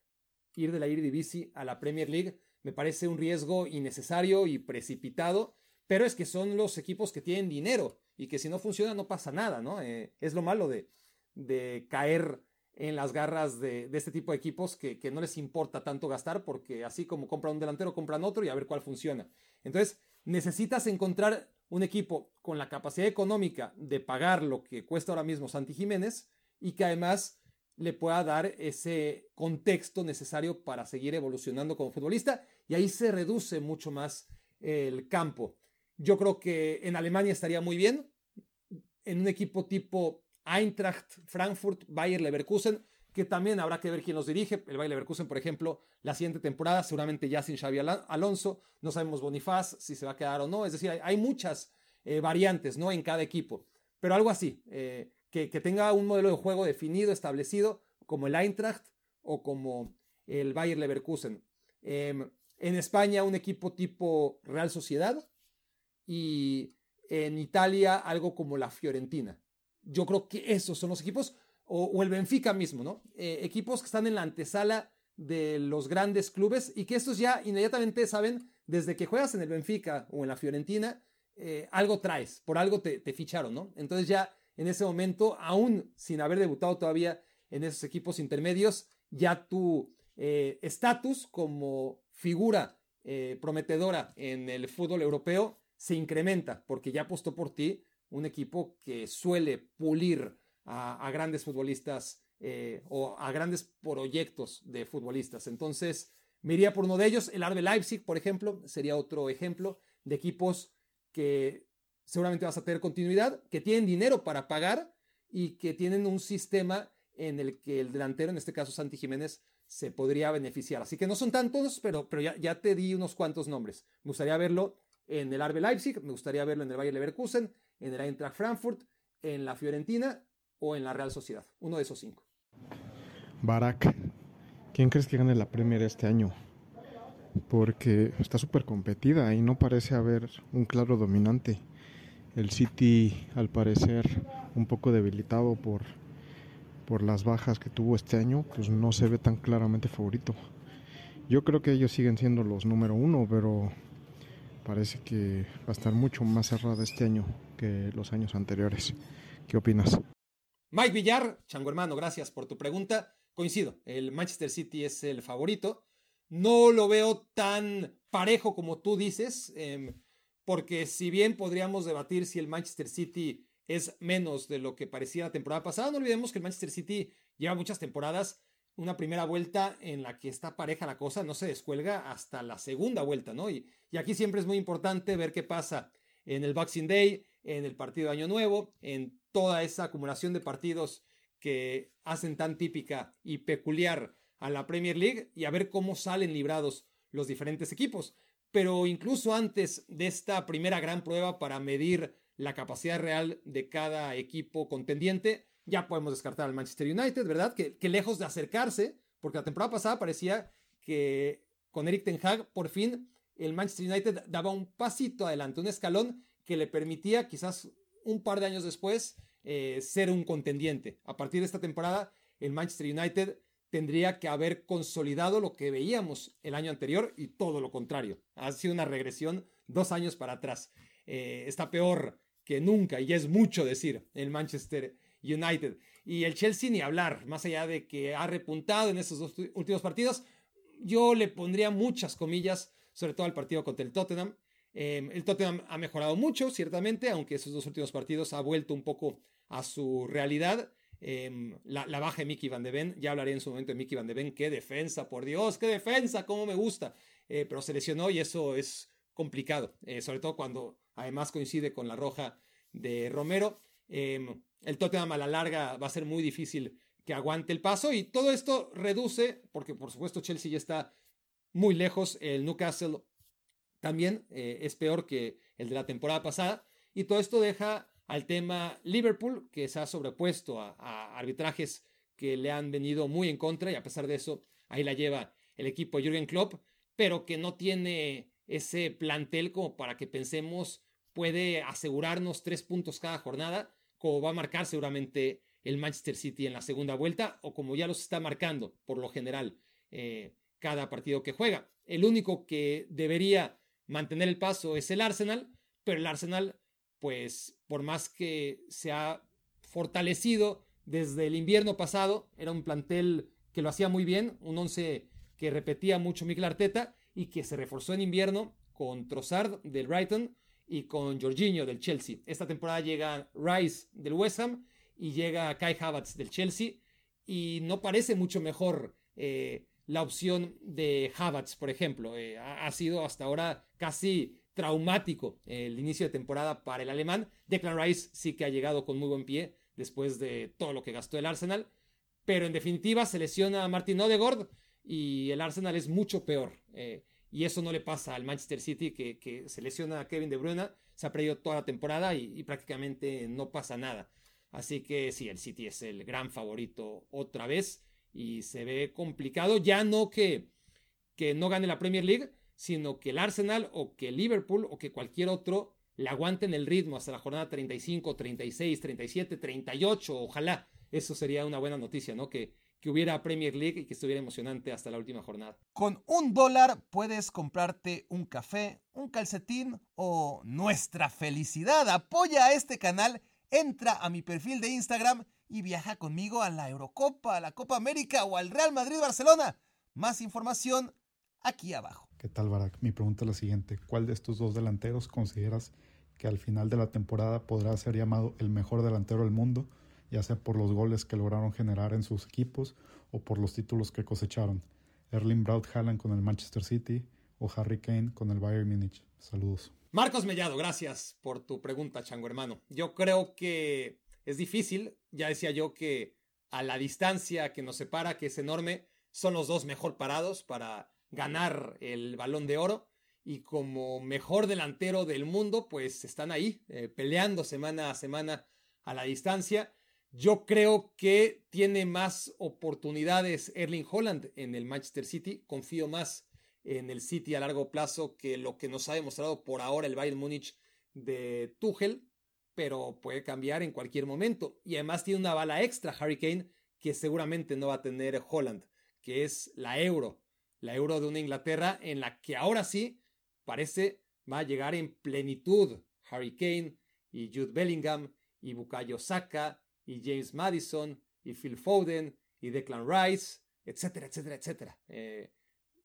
ir de la Eredivisie a la Premier League. Me parece un riesgo innecesario y precipitado, pero es que son los equipos que tienen dinero y que si no funciona no pasa nada, ¿no? Eh, es lo malo de, de caer en las garras de, este tipo de equipos que, no les importa tanto gastar porque así como compran un delantero, compran otro y a ver cuál funciona. Entonces, necesitas encontrar un equipo con la capacidad económica de pagar lo que cuesta ahora mismo Santi Jiménez y que además le pueda dar ese contexto necesario para seguir evolucionando como futbolista y ahí se reduce mucho más el campo. Yo creo que en Alemania estaría muy bien, en un equipo tipo Eintracht Frankfurt, Bayer Leverkusen, que también habrá que ver quién los dirige. El Bayer Leverkusen, por ejemplo, la siguiente temporada, seguramente ya sin Xavi Alonso, no sabemos Bonifaz si se va a quedar o no. Es decir, hay, muchas eh, variantes ¿no? en cada equipo, pero algo así, eh, que, tenga un modelo de juego definido, establecido, como el Eintracht o como el Bayer Leverkusen. Em, en España, un equipo tipo Real Sociedad y en Italia, algo como la Fiorentina. Yo creo que esos son los equipos, o, el Benfica mismo, ¿no? Eh, equipos que están en la antesala de los grandes clubes y que estos ya inmediatamente saben, desde que juegas en el Benfica o en la Fiorentina, eh, algo traes, por algo te, ficharon, ¿no? Entonces ya en ese momento, aún sin haber debutado todavía en esos equipos intermedios, ya tu eh, estatus como figura prometedora en el fútbol europeo se incrementa porque ya apostó por ti un equipo que suele pulir a, grandes futbolistas eh, o a grandes proyectos de futbolistas. Entonces, me iría por uno de ellos. El Arbe Leipzig, por ejemplo, sería otro ejemplo de equipos que seguramente vas a tener continuidad, que tienen dinero para pagar y que tienen un sistema en el que el delantero, en este caso Santi Jiménez, se podría beneficiar. Así que no son tantos, pero, pero ya, ya te di unos cuantos nombres. Me gustaría verlo en el Arbe Leipzig, me gustaría verlo en el Bayer Leverkusen, en el Eintracht Frankfurt, en la Fiorentina o en la Real Sociedad. Uno de esos cinco. Barak, ¿quién crees que gane la Premier este año? Porque está súper competida y no parece haber un claro dominante. El City, al parecer, un poco debilitado por, por las bajas que tuvo este año, pues no se ve tan claramente favorito. Yo creo que ellos siguen siendo los número uno, pero parece que va a estar mucho más cerrada este año que los años anteriores. ¿Qué opinas? Mike Villar, chango hermano, gracias por tu pregunta. Coincido, el Manchester City es el favorito. No lo veo tan parejo como tú dices, em, porque si bien podríamos debatir si el Manchester City es menos de lo que parecía la temporada pasada, no olvidemos que el Manchester City lleva muchas temporadas, una primera vuelta en la que está pareja la cosa, no se descuelga hasta la segunda vuelta, ¿no? Y, y aquí siempre es muy importante ver qué pasa en el Boxing Day, en el partido de Año Nuevo, en toda esa acumulación de partidos que hacen tan típica y peculiar a la Premier League y a ver cómo salen librados los diferentes equipos. Pero incluso antes de esta primera gran prueba para medir la capacidad real de cada equipo contendiente, ya podemos descartar al Manchester United, ¿verdad? Que, que lejos de acercarse, porque la temporada pasada parecía que con Eric Ten Hag por fin el Manchester United daba un pasito adelante, un escalón que le permitía quizás un par de años después eh, ser un contendiente. A partir de esta temporada, el Manchester United tendría que haber consolidado lo que veíamos el año anterior y todo lo contrario. Ha sido una regresión dos años para atrás. Eh, está peor que nunca y es mucho decir el Manchester United. Y el Chelsea ni hablar, más allá de que ha repuntado en esos dos últimos partidos, yo le pondría muchas comillas, sobre todo al partido contra el Tottenham. Em, el Tottenham ha mejorado mucho, ciertamente, aunque esos dos últimos partidos ha vuelto un poco a su realidad. Em, la, baja de Mickey Van de Ven, ya hablaré en su momento de Mickey Van de Ven, qué defensa, por Dios, qué defensa, cómo me gusta. Eh, pero se lesionó y eso es complicado, eh, sobre todo cuando además coincide con la roja de Romero. Em, el Tottenham a la larga va a ser muy difícil que aguante el paso y todo esto reduce, porque por supuesto Chelsea ya está muy lejos, el Newcastle también eh, es peor que el de la temporada pasada. Y todo esto deja al tema Liverpool, que se ha sobrepuesto a, arbitrajes que le han venido muy en contra y a pesar de eso, ahí la lleva el equipo Jürgen Klopp, pero que no tiene ese plantel como para que pensemos puede asegurarnos tres puntos cada jornada, como va a marcar seguramente el Manchester City en la segunda vuelta o como ya los está marcando por lo general eh, cada partido que juega. El único que debería mantener el paso es el Arsenal, pero el Arsenal, pues por más que se ha fortalecido desde el invierno pasado, era un plantel que lo hacía muy bien, un once que repetía mucho Mikel Arteta y que se reforzó en invierno con Trossard del Brighton y con Jorginho del Chelsea. Esta temporada llega Rice del West Ham y llega Kai Havertz del Chelsea y no parece mucho mejor eh, la opción de Havertz, por ejemplo. Eh, ha, sido hasta ahora casi traumático el inicio de temporada para el alemán. Declan Rice sí que ha llegado con muy buen pie después de todo lo que gastó el Arsenal. Pero en definitiva se lesiona a Martin Odegaard y el Arsenal es mucho peor. Eh, y eso no le pasa al Manchester City que, que, se lesiona a Kevin De Bruyne. Se ha perdido toda la temporada y, y prácticamente no pasa nada. Así que sí, el City es el gran favorito otra vez y se ve complicado ya no que, que no gane la Premier League, sino que el Arsenal o que Liverpool o que cualquier otro le aguanten el ritmo hasta la jornada 35, 36, 37, 38, ojalá. Eso sería una buena noticia, ¿no? Que, que hubiera Premier League y que estuviera emocionante hasta la última jornada. Con un dólar puedes comprarte un café, un calcetín o nuestra felicidad. Apoya a este canal, entra a mi perfil de Instagram y viaja conmigo a la Eurocopa, a la Copa América o al Real Madrid-Barcelona. Más información aquí abajo. ¿Qué tal, Barak? Mi pregunta es la siguiente. ¿Cuál de estos dos delanteros consideras que al final de la temporada podrá ser llamado el mejor delantero del mundo, ya sea por los goles que lograron generar en sus equipos o por los títulos que cosecharon? Erling Braut Haaland con el Manchester City o Harry Kane con el Bayern Múnich. Saludos. Marcos Mellado, gracias por tu pregunta, chango hermano. Yo creo que es difícil. Ya decía yo que a la distancia que nos separa, que es enorme, son los dos mejor parados para ganar el balón de oro. Y como mejor delantero del mundo, pues están ahí, eh, peleando semana a semana a la distancia. Yo creo que tiene más oportunidades Erling Holland en el Manchester City. Confío más en el City a largo plazo que lo que nos ha demostrado por ahora el Bayern Múnich de Tuchel pero puede cambiar en cualquier momento. Y además tiene una bala extra Hurricane que seguramente no va a tener Holland, que es la euro, la euro de una Inglaterra en la que ahora sí parece va a llegar en plenitud Harry Kane y Jude Bellingham y Bukayo Saka y James Madison y Phil Foden y Declan Rice, etcétera, etcétera, etcétera. Eh,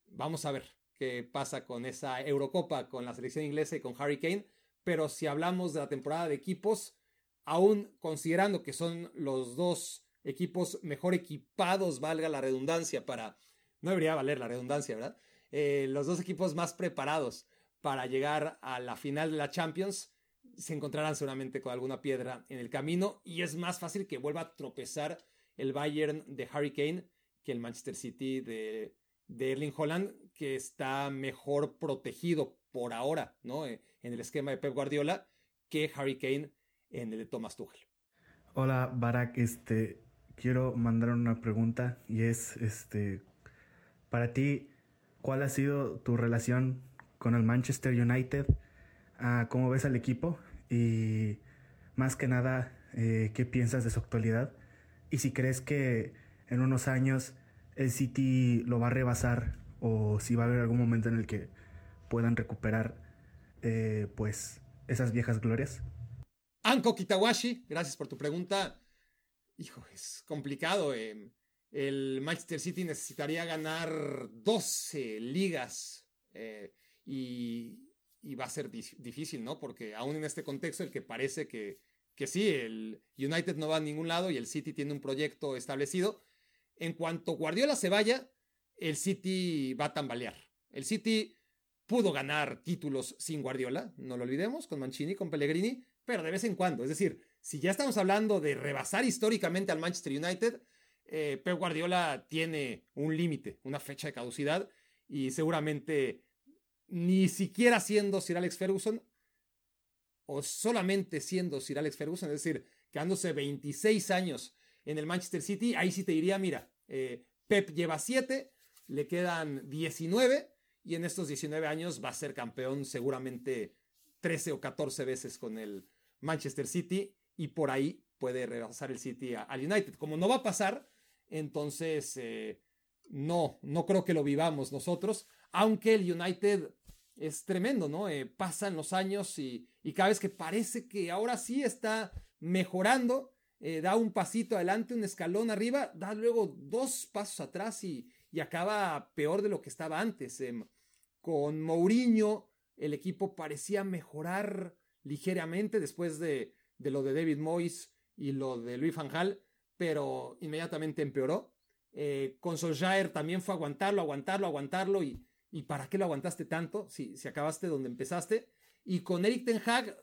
vamos a ver qué pasa con esa Eurocopa, con la selección inglesa y con Harry Kane. Pero si hablamos de la temporada de equipos, aún considerando que son los dos equipos mejor equipados, valga la redundancia, para... No debería valer la redundancia, ¿verdad? Eh, los dos equipos más preparados para llegar a la final de la Champions se encontrarán seguramente con alguna piedra en el camino y es más fácil que vuelva a tropezar el Bayern de Harry Kane que el Manchester City de, de Erling Holland, que está mejor protegido por ahora, ¿no? Eh, en el esquema de Pep Guardiola, que Harry Kane en el de Thomas Tuchel. Hola, Barak, este, quiero mandar una pregunta y es, este, para ti, ¿cuál ha sido tu relación con el Manchester United? Ah, ¿Cómo ves al equipo? Y más que nada, eh, ¿qué piensas de su actualidad? Y si crees que en unos años el City lo va a rebasar o si va a haber algún momento en el que puedan recuperar eh, pues esas viejas glorias. Anko Kitawashi, gracias por tu pregunta. Hijo, es complicado. Eh. El Manchester City necesitaría ganar 12 ligas eh, y, y, va a ser difícil, ¿no? Porque aún en este contexto, el que parece que, que sí, el United no va a ningún lado y el City tiene un proyecto establecido, en cuanto Guardiola se vaya, el City va a tambalear. El City pudo ganar títulos sin Guardiola, no lo olvidemos, con Mancini, con Pellegrini, pero de vez en cuando. Es decir, si ya estamos hablando de rebasar históricamente al Manchester United, eh, Pep Guardiola tiene un límite, una fecha de caducidad y seguramente ni siquiera siendo Sir Alex Ferguson o solamente siendo Sir Alex Ferguson, es decir, quedándose 26 años en el Manchester City, ahí sí te diría, mira, eh, Pep lleva 7, le quedan 19 y en estos 19 años va a ser campeón seguramente 13 o 14 veces con el Manchester City y por ahí puede rebasar el City al United. Como no va a pasar, entonces eh, no, no creo que lo vivamos nosotros, aunque el United es tremendo, ¿no? Eh, pasan los años y, y, cada vez que parece que ahora sí está mejorando, eh, da un pasito adelante, un escalón arriba, da luego dos pasos atrás y, y acaba peor de lo que estaba antes. Em, con Mourinho, el equipo parecía mejorar ligeramente después de, de lo de David Moyes y lo de Luis Van pero inmediatamente empeoró. Eh, con Solskjaer también fue aguantarlo, aguantarlo, aguantarlo y, y ¿para qué lo aguantaste tanto si, acabaste donde empezaste? Y con Eric Ten Hag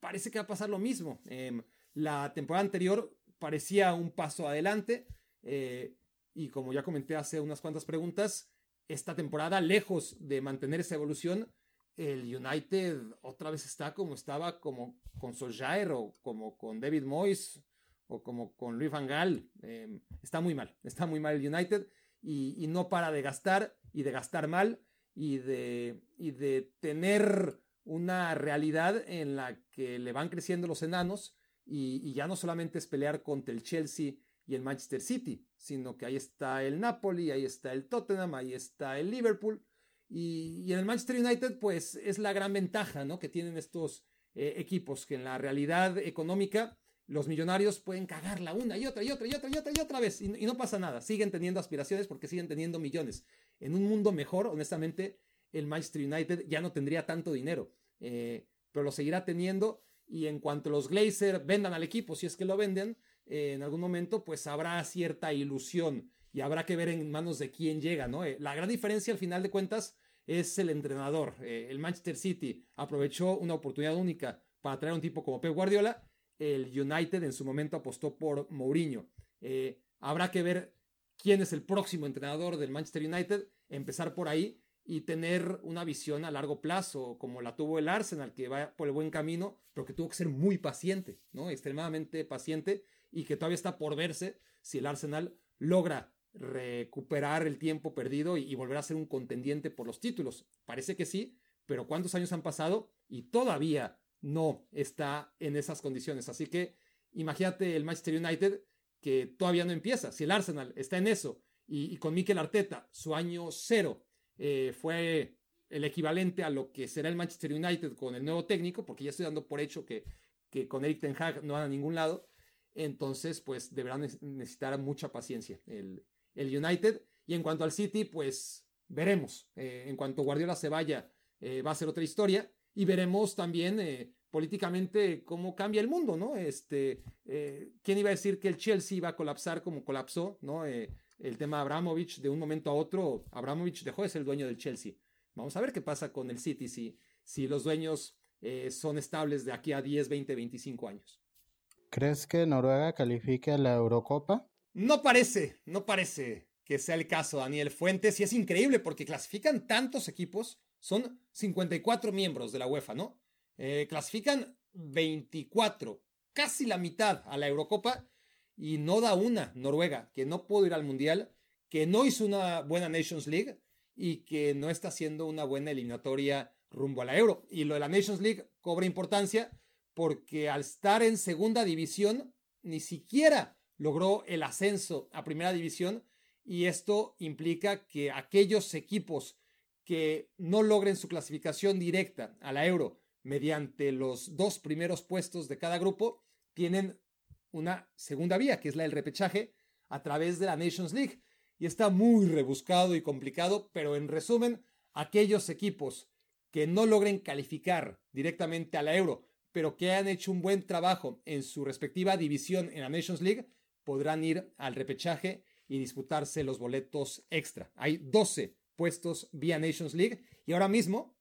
parece que va a pasar lo mismo. Em, la temporada anterior parecía un paso adelante eh, y como ya comenté hace unas cuantas preguntas, esta temporada, lejos de mantener esa evolución, el United otra vez está como estaba como con Solskjaer o como con David Moyes o como con Luis Van Gaal. Em, está muy mal, está muy mal el United y, y, no para de gastar y de gastar mal y de, y de tener una realidad en la que le van creciendo los enanos y, ya no solamente es pelear contra el Chelsea y el Manchester City, sino que ahí está el Napoli, ahí está el Tottenham, ahí está el Liverpool. Y, en el Manchester United, pues es la gran ventaja ¿no? que tienen estos eh, equipos, que en la realidad económica los millonarios pueden cagarla una y otra y otra y otra y otra y otra vez y, no pasa nada. Siguen teniendo aspiraciones porque siguen teniendo millones. En un mundo mejor, honestamente, el Manchester United ya no tendría tanto dinero, eh, pero lo seguirá teniendo y en cuanto los Glazer vendan al equipo, si es que lo venden, eh, en algún momento pues habrá cierta ilusión y habrá que ver en manos de quién llega, ¿no? Eh, la gran diferencia al final de cuentas es el entrenador. Eh, el Manchester City aprovechó una oportunidad única para traer a un tipo como Pep Guardiola. El United en su momento apostó por Mourinho. habrá que ver quién es el próximo entrenador del Manchester United, empezar por ahí y tener una visión a largo plazo, como la tuvo el Arsenal, que va por el buen camino, pero que tuvo que ser muy paciente, ¿no? Extremadamente paciente y que todavía está por verse si el Arsenal logra recuperar el tiempo perdido y, volver a ser un contendiente por los títulos. Parece que sí, pero ¿cuántos años han pasado? Y todavía no está en esas condiciones. Así que imagínate el Manchester United que todavía no empieza. Si el Arsenal está en eso y, y con Mikel Arteta, su año cero, eh, fue el equivalente a lo que será el Manchester United con el nuevo técnico, porque ya estoy dando por hecho que, que con Eric Ten Hag no van a ningún lado. Entonces, pues deberán necesitar mucha paciencia el, el United. Y en cuanto al City, pues veremos. Eh, en cuanto Guardiola se vaya, eh, va a ser otra historia. Y veremos también eh, políticamente cómo cambia el mundo, ¿no? Este, ¿Quién iba a decir que el Chelsea iba a colapsar como colapsó, ¿no? El tema Abramovich, de un momento a otro, Abramovich dejó de ser el dueño del Chelsea. Vamos a ver qué pasa con el City si, si los dueños son estables de aquí a 10, 20, 25 años. ¿Crees que Noruega califique a la Eurocopa? No parece, no parece que sea el caso, Daniel Fuentes, y es increíble porque clasifican tantos equipos, son 54 miembros de la UEFA, ¿no? Eh, clasifican 24, casi la mitad a la Eurocopa, y no da una Noruega, que no pudo ir al Mundial, que no hizo una buena Nations League y que no está haciendo una buena eliminatoria rumbo a la Euro. Y lo de la Nations League cobra importancia porque al estar en segunda división, ni siquiera logró el ascenso a primera división y esto implica que aquellos equipos que no logren su clasificación directa a la euro mediante los dos primeros puestos de cada grupo tienen una segunda vía, que es la del repechaje a través de la Nations League. Y está muy rebuscado y complicado, pero en resumen, aquellos equipos que no logren calificar directamente a la euro, pero que han hecho un buen trabajo en su respectiva división en la Nations League, podrán ir al repechaje y disputarse los boletos extra. Hay 12 puestos vía Nations League y ahora mismo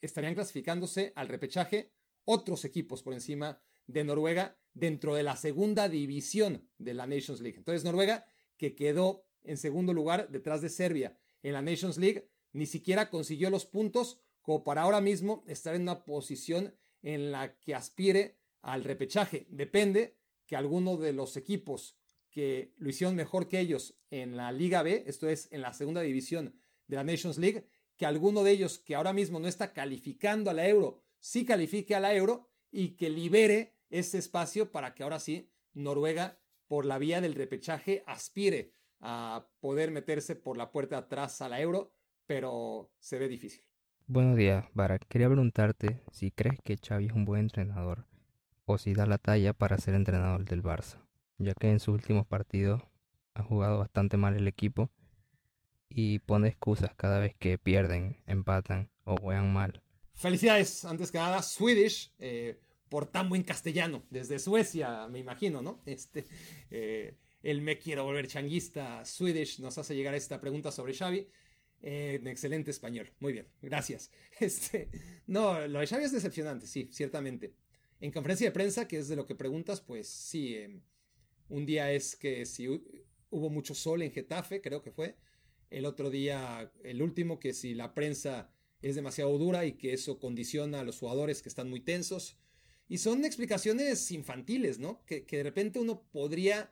estarían clasificándose al repechaje otros equipos por encima de Noruega dentro de la segunda división de la Nations League. Entonces Noruega, que quedó en segundo lugar detrás de Serbia en la Nations League, ni siquiera consiguió los puntos como para ahora mismo estar en una posición en la que aspire al repechaje. Depende que alguno de los equipos que lo hicieron mejor que ellos en la Liga B, esto es, en la segunda división de la Nations League, que alguno de ellos que ahora mismo no está calificando a la Euro, sí califique a la Euro y que libere ese espacio para que ahora sí Noruega, por la vía del repechaje, aspire a poder meterse por la puerta atrás a la Euro, pero se ve difícil. Buenos días, Barak. Quería preguntarte si crees que Xavi es un buen entrenador o si da la talla para ser entrenador del Barça ya que en sus últimos partidos ha jugado bastante mal el equipo y pone excusas cada vez que pierden, empatan o juegan mal. Felicidades, antes que nada, Swedish, eh, por tan buen castellano, desde Suecia, me imagino, ¿no? Este, eh, me quiero volver changuista, Swedish, nos hace llegar esta pregunta sobre Xavi. En excelente español, muy bien, gracias. Este, no, lo de Xavi es decepcionante, sí, ciertamente. En conferencia de prensa, que es de lo que preguntas, pues sí, em, un día es que si hubo mucho sol en Getafe, creo que fue. El otro día, el último, que si la prensa es demasiado dura y que eso condiciona a los jugadores que están muy tensos. Y son explicaciones infantiles, ¿no? Que, de repente uno podría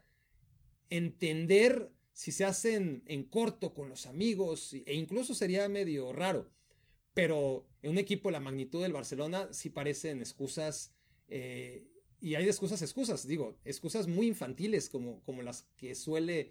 entender si se hacen en corto con los amigos e incluso sería medio raro. Pero en un equipo de la magnitud del Barcelona sí parecen excusas eh, y hay excusas, excusas, digo, excusas muy infantiles como, como las que suele,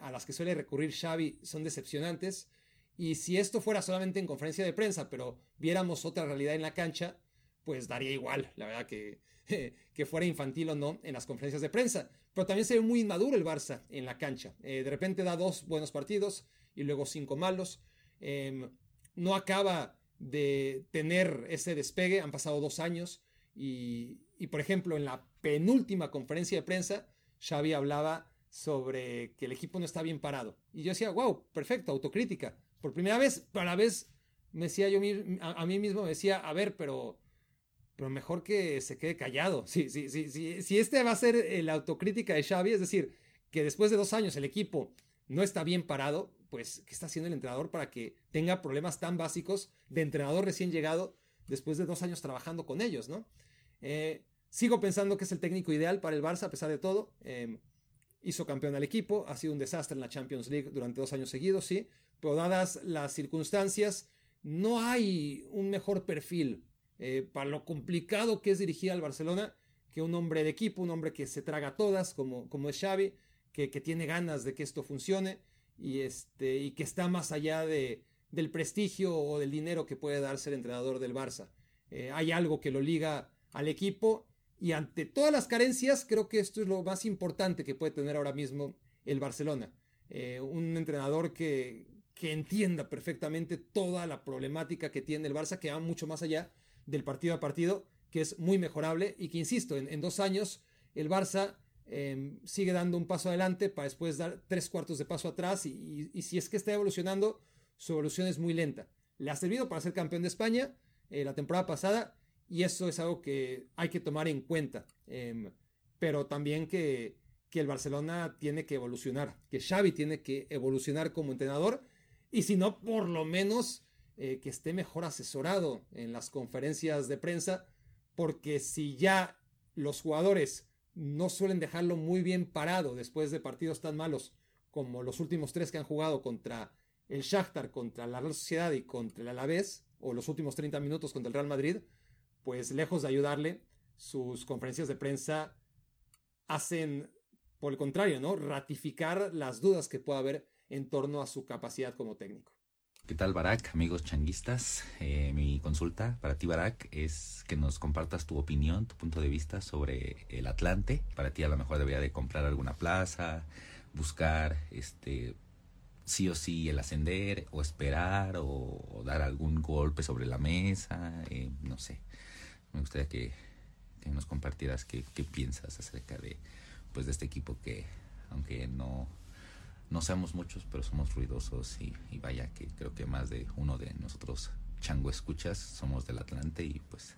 a las que suele recurrir Xavi son decepcionantes. Y si esto fuera solamente en conferencia de prensa, pero viéramos otra realidad en la cancha, pues daría igual, la verdad, que, que fuera infantil o no en las conferencias de prensa. Pero también se ve muy inmaduro el Barça en la cancha. Eh, de repente da dos buenos partidos y luego cinco malos. Em, no acaba de tener ese despegue, han pasado dos años y, y por ejemplo, en la penúltima conferencia de prensa, Xavi hablaba sobre que el equipo no está bien parado. Y yo decía, wow, perfecto, autocrítica. Por primera vez, para la vez, me decía yo a, mí mismo, me decía, a ver, pero, pero mejor que se quede callado. Sí, si este va a ser la autocrítica de Xavi, es decir, que después de dos años el equipo no está bien parado, pues, ¿qué está haciendo el entrenador para que tenga problemas tan básicos de entrenador recién llegado después de dos años trabajando con ellos, ¿no? Eh, sigo pensando que es el técnico ideal para el Barça a pesar de todo. Em, hizo campeón al equipo, ha sido un desastre en la Champions League durante dos años seguidos, sí, pero dadas las circunstancias, no hay un mejor perfil eh, para lo complicado que es dirigir al Barcelona que un hombre de equipo, un hombre que se traga todas, como, como es Xavi, que, que tiene ganas de que esto funcione y, este, y que está más allá de, del prestigio o del dinero que puede dar ser entrenador del Barça. Eh, hay algo que lo liga al equipo y ante todas las carencias creo que esto es lo más importante que puede tener ahora mismo el Barcelona. Eh, un entrenador que, que entienda perfectamente toda la problemática que tiene el Barça, que va mucho más allá del partido a partido, que es muy mejorable y que, insisto, en, dos años el Barça em, sigue dando un paso adelante para después dar tres cuartos de paso atrás y, si es que está evolucionando, su evolución es muy lenta. Le ha servido para ser campeón de España eh, la temporada pasada y eso es algo que hay que tomar en cuenta. Em, pero también que, que el Barcelona tiene que evolucionar, que Xavi tiene que evolucionar como entrenador y si no, por lo menos eh, que esté mejor asesorado en las conferencias de prensa, porque si ya los jugadores no suelen dejarlo muy bien parado después de partidos tan malos como los últimos tres que han jugado contra el Shakhtar, contra la Real Sociedad y contra el Alavés, o los últimos 30 minutos contra el Real Madrid, pues lejos de ayudarle, sus conferencias de prensa hacen, por el contrario, ¿no? Ratificar las dudas que pueda haber en torno a su capacidad como técnico. ¿Qué tal, Barak? Amigos changuistas, eh, mi consulta para ti, Barak, es que nos compartas tu opinión, tu punto de vista sobre el Atlante. Para ti, a lo mejor debería de comprar alguna plaza, buscar este sí o sí el ascender, o esperar, o, dar algún golpe sobre la mesa, eh, no sé. Me gustaría que, nos compartieras qué, qué piensas acerca de, pues, de este equipo que, aunque no no seamos muchos, pero somos ruidosos y, vaya que creo que más de uno de nosotros chango escuchas somos del Atlante y pues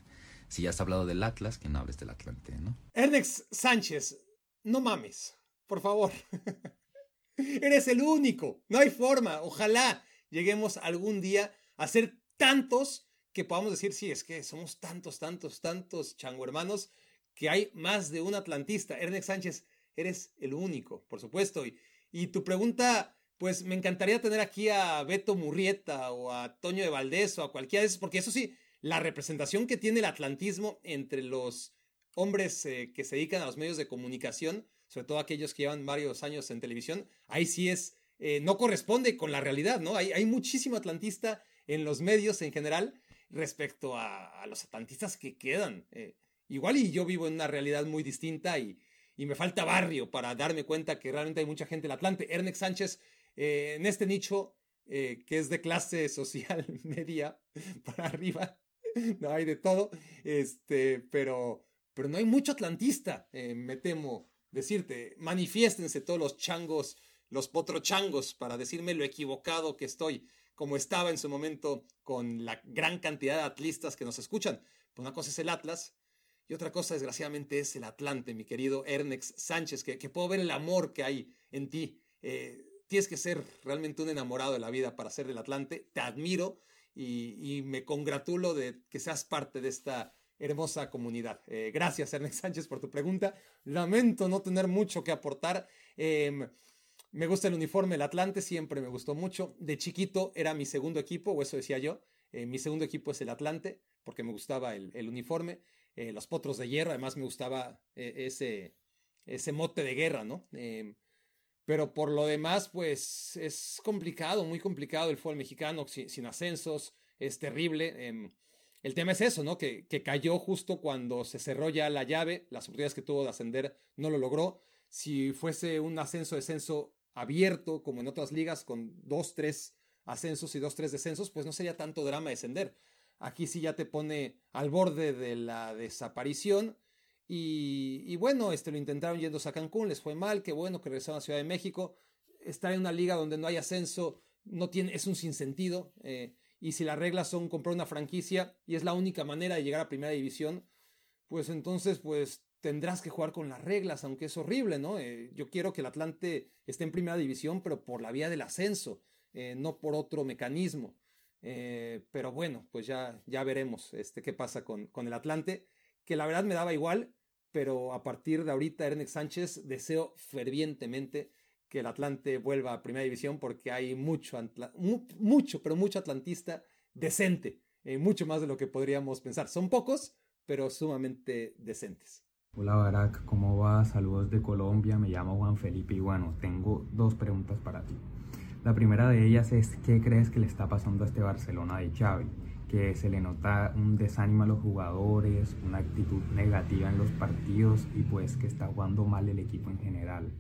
si ya has hablado del Atlas, que no hables del Atlante, ¿no? Ernex Sánchez, no mames, por favor. Eres el único, no hay forma. Ojalá lleguemos algún día a ser tantos que podamos decir, sí, es que somos tantos, tantos, tantos chango hermanos que hay más de un atlantista. Ernex Sánchez, eres el único, por supuesto. Y, y tu pregunta, pues me encantaría tener aquí a Beto Murrieta o a Toño de Valdés o a cualquiera de esos, porque eso sí, la representación que tiene el atlantismo entre los hombres eh, que se dedican a los medios de comunicación, sobre todo aquellos que llevan varios años en televisión, ahí sí es, eh, no corresponde con la realidad, ¿no? Hay, muchísimo atlantista en los medios en general respecto a, los atlantistas que quedan. Eh, igual y yo vivo en una realidad muy distinta y, y me falta barrio para darme cuenta que realmente hay mucha gente en Atlante. Ernex Sánchez, eh, en este nicho eh, que es de clase social media para arriba, no hay de todo, este, pero, pero no hay mucho atlantista, eh, me temo decirte. Manifiéstense todos los changos, los potrochangos, para decirme lo equivocado que estoy, como estaba en su momento con la gran cantidad de atlistas que nos escuchan. Pues una cosa es el Atlas y otra cosa, desgraciadamente, es el Atlante, mi querido Ernex Sánchez, que, puedo ver el amor que hay en ti. Eh, tienes que ser realmente un enamorado de la vida para ser del Atlante. Te admiro y, me congratulo de que seas parte de esta hermosa comunidad. Eh, gracias, Ernex Sánchez, por tu pregunta. Lamento no tener mucho que aportar. Em, me gusta el uniforme, el Atlante siempre me gustó mucho. De chiquito era mi segundo equipo, o eso decía yo. Eh, mi segundo equipo es el Atlante, porque me gustaba el uniforme. Eh, los potros de hierro, además me gustaba eh, ese, ese mote de guerra, ¿no? Em, pero por lo demás, pues es complicado, muy complicado el fútbol mexicano sin, ascensos, es terrible. Em, el tema es eso, ¿no? Que, que, cayó justo cuando se cerró ya la llave, las oportunidades que tuvo de ascender no lo logró. Si fuese un ascenso-descenso abierto, como en otras ligas, con dos, tres ascensos y dos, tres descensos, pues no sería tanto drama descender. Aquí sí ya te pone al borde de la desaparición. Y, bueno, este, lo intentaron yendo a Cancún, les fue mal, qué bueno que regresaron a Ciudad de México. Estar en una liga donde no hay ascenso no tiene, es un sinsentido. Eh, y si las reglas son comprar una franquicia y es la única manera de llegar a primera división, pues entonces pues tendrás que jugar con las reglas, aunque es horrible, ¿no? Eh, yo quiero que el Atlante esté en primera división, pero por la vía del ascenso, eh, no por otro mecanismo. Eh, pero bueno, pues ya, ya veremos este, qué pasa con, con el Atlante, que la verdad me daba igual, pero a partir de ahorita, Ernex Sánchez, deseo fervientemente que el Atlante vuelva a Primera División porque hay mucho, mucho, pero mucho atlantista decente, eh, mucho más de lo que podríamos pensar. Son pocos, pero sumamente decentes. Hola Barack, ¿cómo va? Saludos de Colombia, me llamo Juan Felipe y bueno, tengo dos preguntas para ti. La primera de ellas es ¿qué crees que le está pasando a este Barcelona de Xavi? Que se le nota un desánimo a los jugadores, una actitud negativa en los partidos y pues que está jugando mal el equipo en general.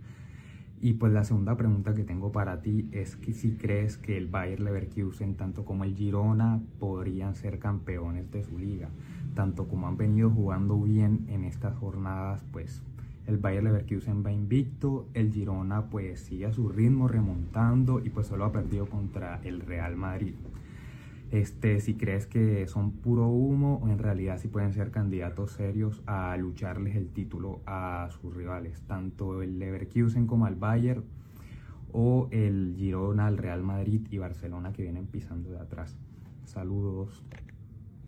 Y pues la segunda pregunta que tengo para ti es si crees que el Bayer Leverkusen, tanto como el Girona, podrían ser campeones de su liga, tanto como han venido jugando bien en estas jornadas, pues el Bayer Leverkusen va invicto, el Girona pues sigue a su ritmo remontando y pues solo ha perdido contra el Real Madrid. Este, si crees que son puro humo o en realidad si pueden ser candidatos serios a lucharles el título a sus rivales, tanto el Leverkusen como el Bayern o el Girona, el Real Madrid y Barcelona que vienen pisando de atrás. Saludos.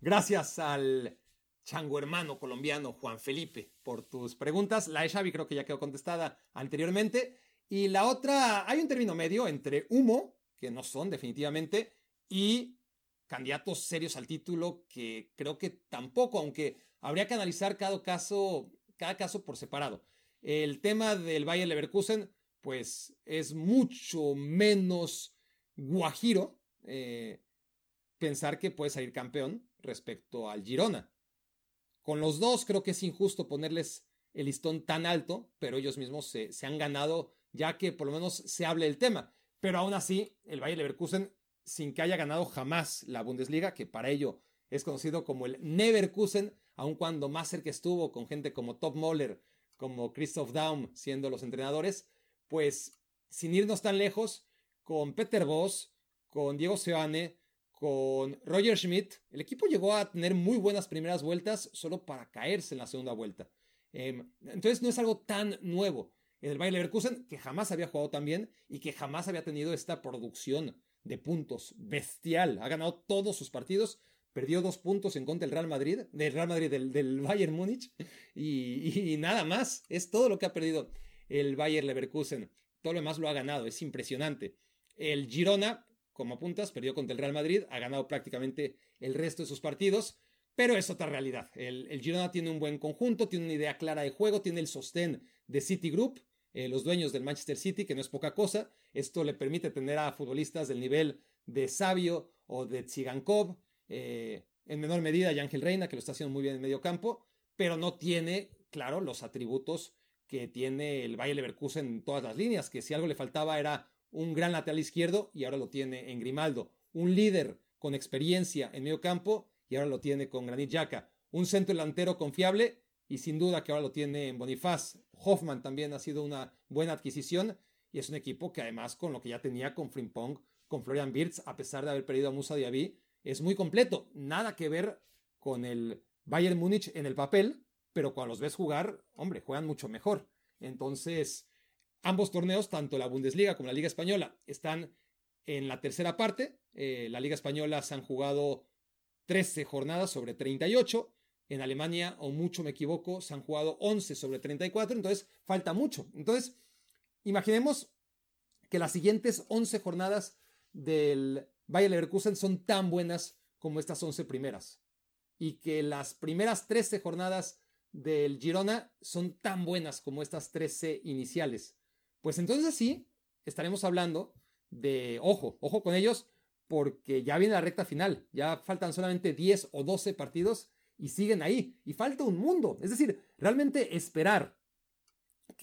Gracias al chango hermano colombiano Juan Felipe por tus preguntas. La de Xavi creo que ya quedó contestada anteriormente. Y la otra, hay un término medio entre humo, que no son definitivamente, y candidatos serios al título que creo que tampoco, aunque habría que analizar cada caso, cada caso por separado. El tema del Bayer Leverkusen, pues es mucho menos guajiro eh, pensar que puede salir campeón respecto al Girona. Con los dos creo que es injusto ponerles el listón tan alto, pero ellos mismos se, han ganado ya que por lo menos se hable del tema. Pero aún así, el Bayer Leverkusen sin que haya ganado jamás la Bundesliga, que para ello es conocido como el Neverkusen, aun cuando más cerca estuvo con gente como Top Moller, como Christoph Daum siendo los entrenadores, pues sin irnos tan lejos, con Peter Voss, con Diego Seoane, con Roger Schmidt, el equipo llegó a tener muy buenas primeras vueltas solo para caerse en la segunda vuelta. Em, entonces no es algo tan nuevo. El Bayer Leverkusen, que jamás había jugado tan bien y que jamás había tenido esta producción de puntos bestial. Ha ganado todos sus partidos. Perdió dos puntos en contra del Real Madrid, del Real Madrid, del, Bayern Múnich. Y, nada más. Es todo lo que ha perdido el Bayern Leverkusen. Todo lo demás lo ha ganado. Es impresionante. El Girona, como apuntas, perdió contra el Real Madrid. Ha ganado prácticamente el resto de sus partidos. Pero es otra realidad. El, Girona tiene un buen conjunto, tiene una idea clara de juego, tiene el sostén de Citigroup eh, los dueños del Manchester City, que no es poca cosa. Esto le permite tener a futbolistas del nivel de Sabio o de Tsigankov, eh, en menor medida Ángel Reina, que lo está haciendo muy bien en medio campo, pero no tiene, claro, los atributos que tiene el Bayer Leverkusen en todas las líneas, que si algo le faltaba era un gran lateral izquierdo y ahora lo tiene en Grimaldo, un líder con experiencia en medio campo y ahora lo tiene con Granit Xhaka, un centro delantero confiable y sin duda que ahora lo tiene en Bonifaz. Hoffman también ha sido una buena adquisición y es un equipo que además con lo que ya tenía con Frimpong, con Florian Wirtz, a pesar de haber perdido a Musa Diaby, es muy completo. Nada que ver con el Bayern Múnich en el papel, pero cuando los ves jugar, hombre, juegan mucho mejor. Entonces, ambos torneos, tanto la Bundesliga como la Liga Española, están en la tercera parte. Eh, la Liga Española se han jugado 13 jornadas sobre 38 en Alemania, o mucho me equivoco, se han jugado 11 sobre 34, entonces falta mucho. Entonces, imaginemos que las siguientes 11 jornadas del Bayer Leverkusen son tan buenas como estas 11 primeras. Y que las primeras 13 jornadas del Girona son tan buenas como estas 13 iniciales. Pues entonces sí, estaremos hablando de, ojo, ojo con ellos, porque ya viene la recta final, ya faltan solamente 10 o 12 partidos y siguen ahí. Y falta un mundo. Es decir, realmente esperar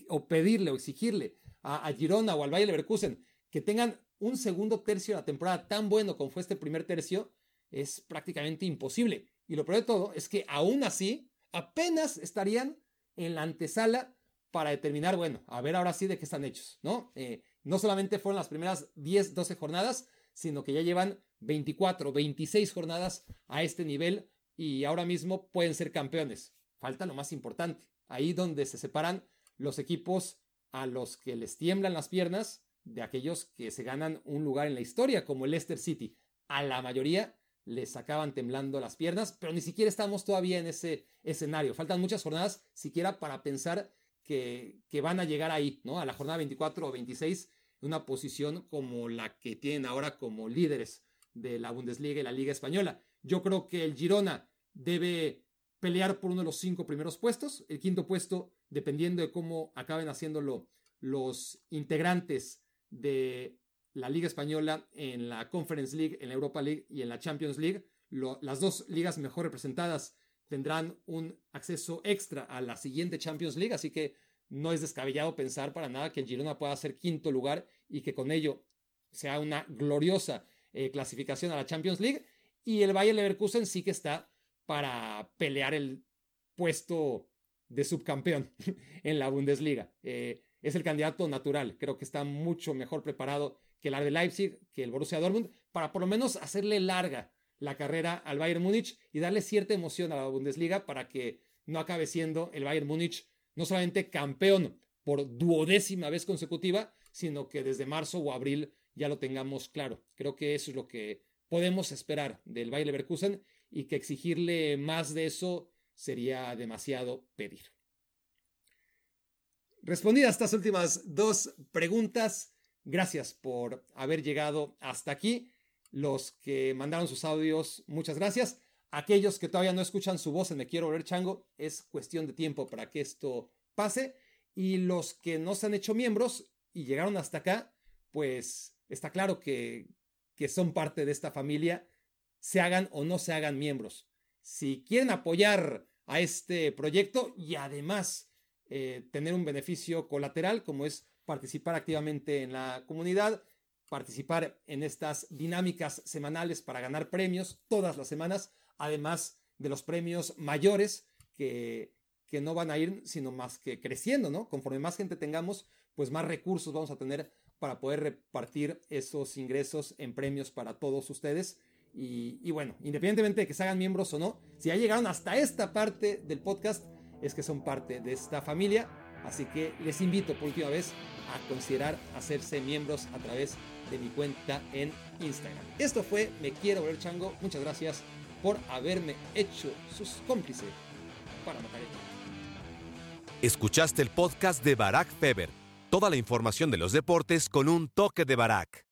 o pedirle o exigirle a, Girona o al Bayer Leverkusen que tengan un segundo tercio de la temporada tan bueno como fue este primer tercio es prácticamente imposible. Y lo peor de todo es que aún así apenas estarían en la antesala para determinar, bueno, a ver ahora sí de qué están hechos, ¿no? Eh, no solamente fueron las primeras 10, 12 jornadas, sino que ya llevan 24, 26 jornadas a este nivel y ahora mismo pueden ser campeones. Falta lo más importante, ahí donde se separan los equipos a los que les tiemblan las piernas de aquellos que se ganan un lugar en la historia, como el Leicester City. A la mayoría les acaban temblando las piernas, pero ni siquiera estamos todavía en ese escenario. Faltan muchas jornadas siquiera para pensar que, que van a llegar ahí, ¿no? A la jornada 24 o 26, una posición como la que tienen ahora como líderes de la Bundesliga y la Liga Española. Yo creo que el Girona debe pelear por uno de los cinco primeros puestos. El quinto puesto, dependiendo de cómo acaben haciéndolo los integrantes de la Liga Española en la Conference League, en la Europa League y en la Champions League. las dos ligas mejor representadas tendrán un acceso extra a la siguiente Champions League, así que no es descabellado pensar para nada que el Girona pueda ser quinto lugar y que con ello sea una gloriosa eh, clasificación a la Champions League. Y el Bayern Leverkusen sí que está para pelear el puesto de subcampeón en la Bundesliga. Eh, es el candidato natural. Creo que está mucho mejor preparado que el de Leipzig, que el Borussia Dortmund, para por lo menos hacerle larga la carrera al Bayern Múnich y darle cierta emoción a la Bundesliga para que no acabe siendo el Bayern Múnich no solamente campeón por duodécima vez consecutiva, sino que desde marzo o abril ya lo tengamos claro. Creo que eso es lo que podemos esperar del Bayern Leverkusen y que exigirle más de eso sería demasiado pedir. Respondidas estas últimas dos preguntas, gracias por haber llegado hasta aquí. Los que mandaron sus audios, muchas gracias. Aquellos que todavía no escuchan su voz en Me Quiero Volver Chango, es cuestión de tiempo para que esto pase. Y los que no se han hecho miembros y llegaron hasta acá, pues está claro que, que son parte de esta familia, se hagan o no se hagan miembros. Si quieren apoyar a este proyecto y además eh, tener un beneficio colateral como es participar activamente en la comunidad, participar en estas dinámicas semanales para ganar premios todas las semanas, además de los premios mayores que, que no van a ir sino más que creciendo, ¿no? Conforme más gente tengamos, pues más recursos vamos a tener para poder repartir esos ingresos en premios para todos ustedes. Y, y, bueno, independientemente de que se hagan miembros o no, si ya llegaron hasta esta parte del podcast, es que son parte de esta familia. Así que les invito por última vez a considerar hacerse miembros a través de mi cuenta en Instagram. Esto fue Me Quiero Volver Chango. Muchas gracias por haberme hecho sus cómplices para matar el Escuchaste el podcast de Barack Feber. Toda la información de los deportes con un toque de Barack.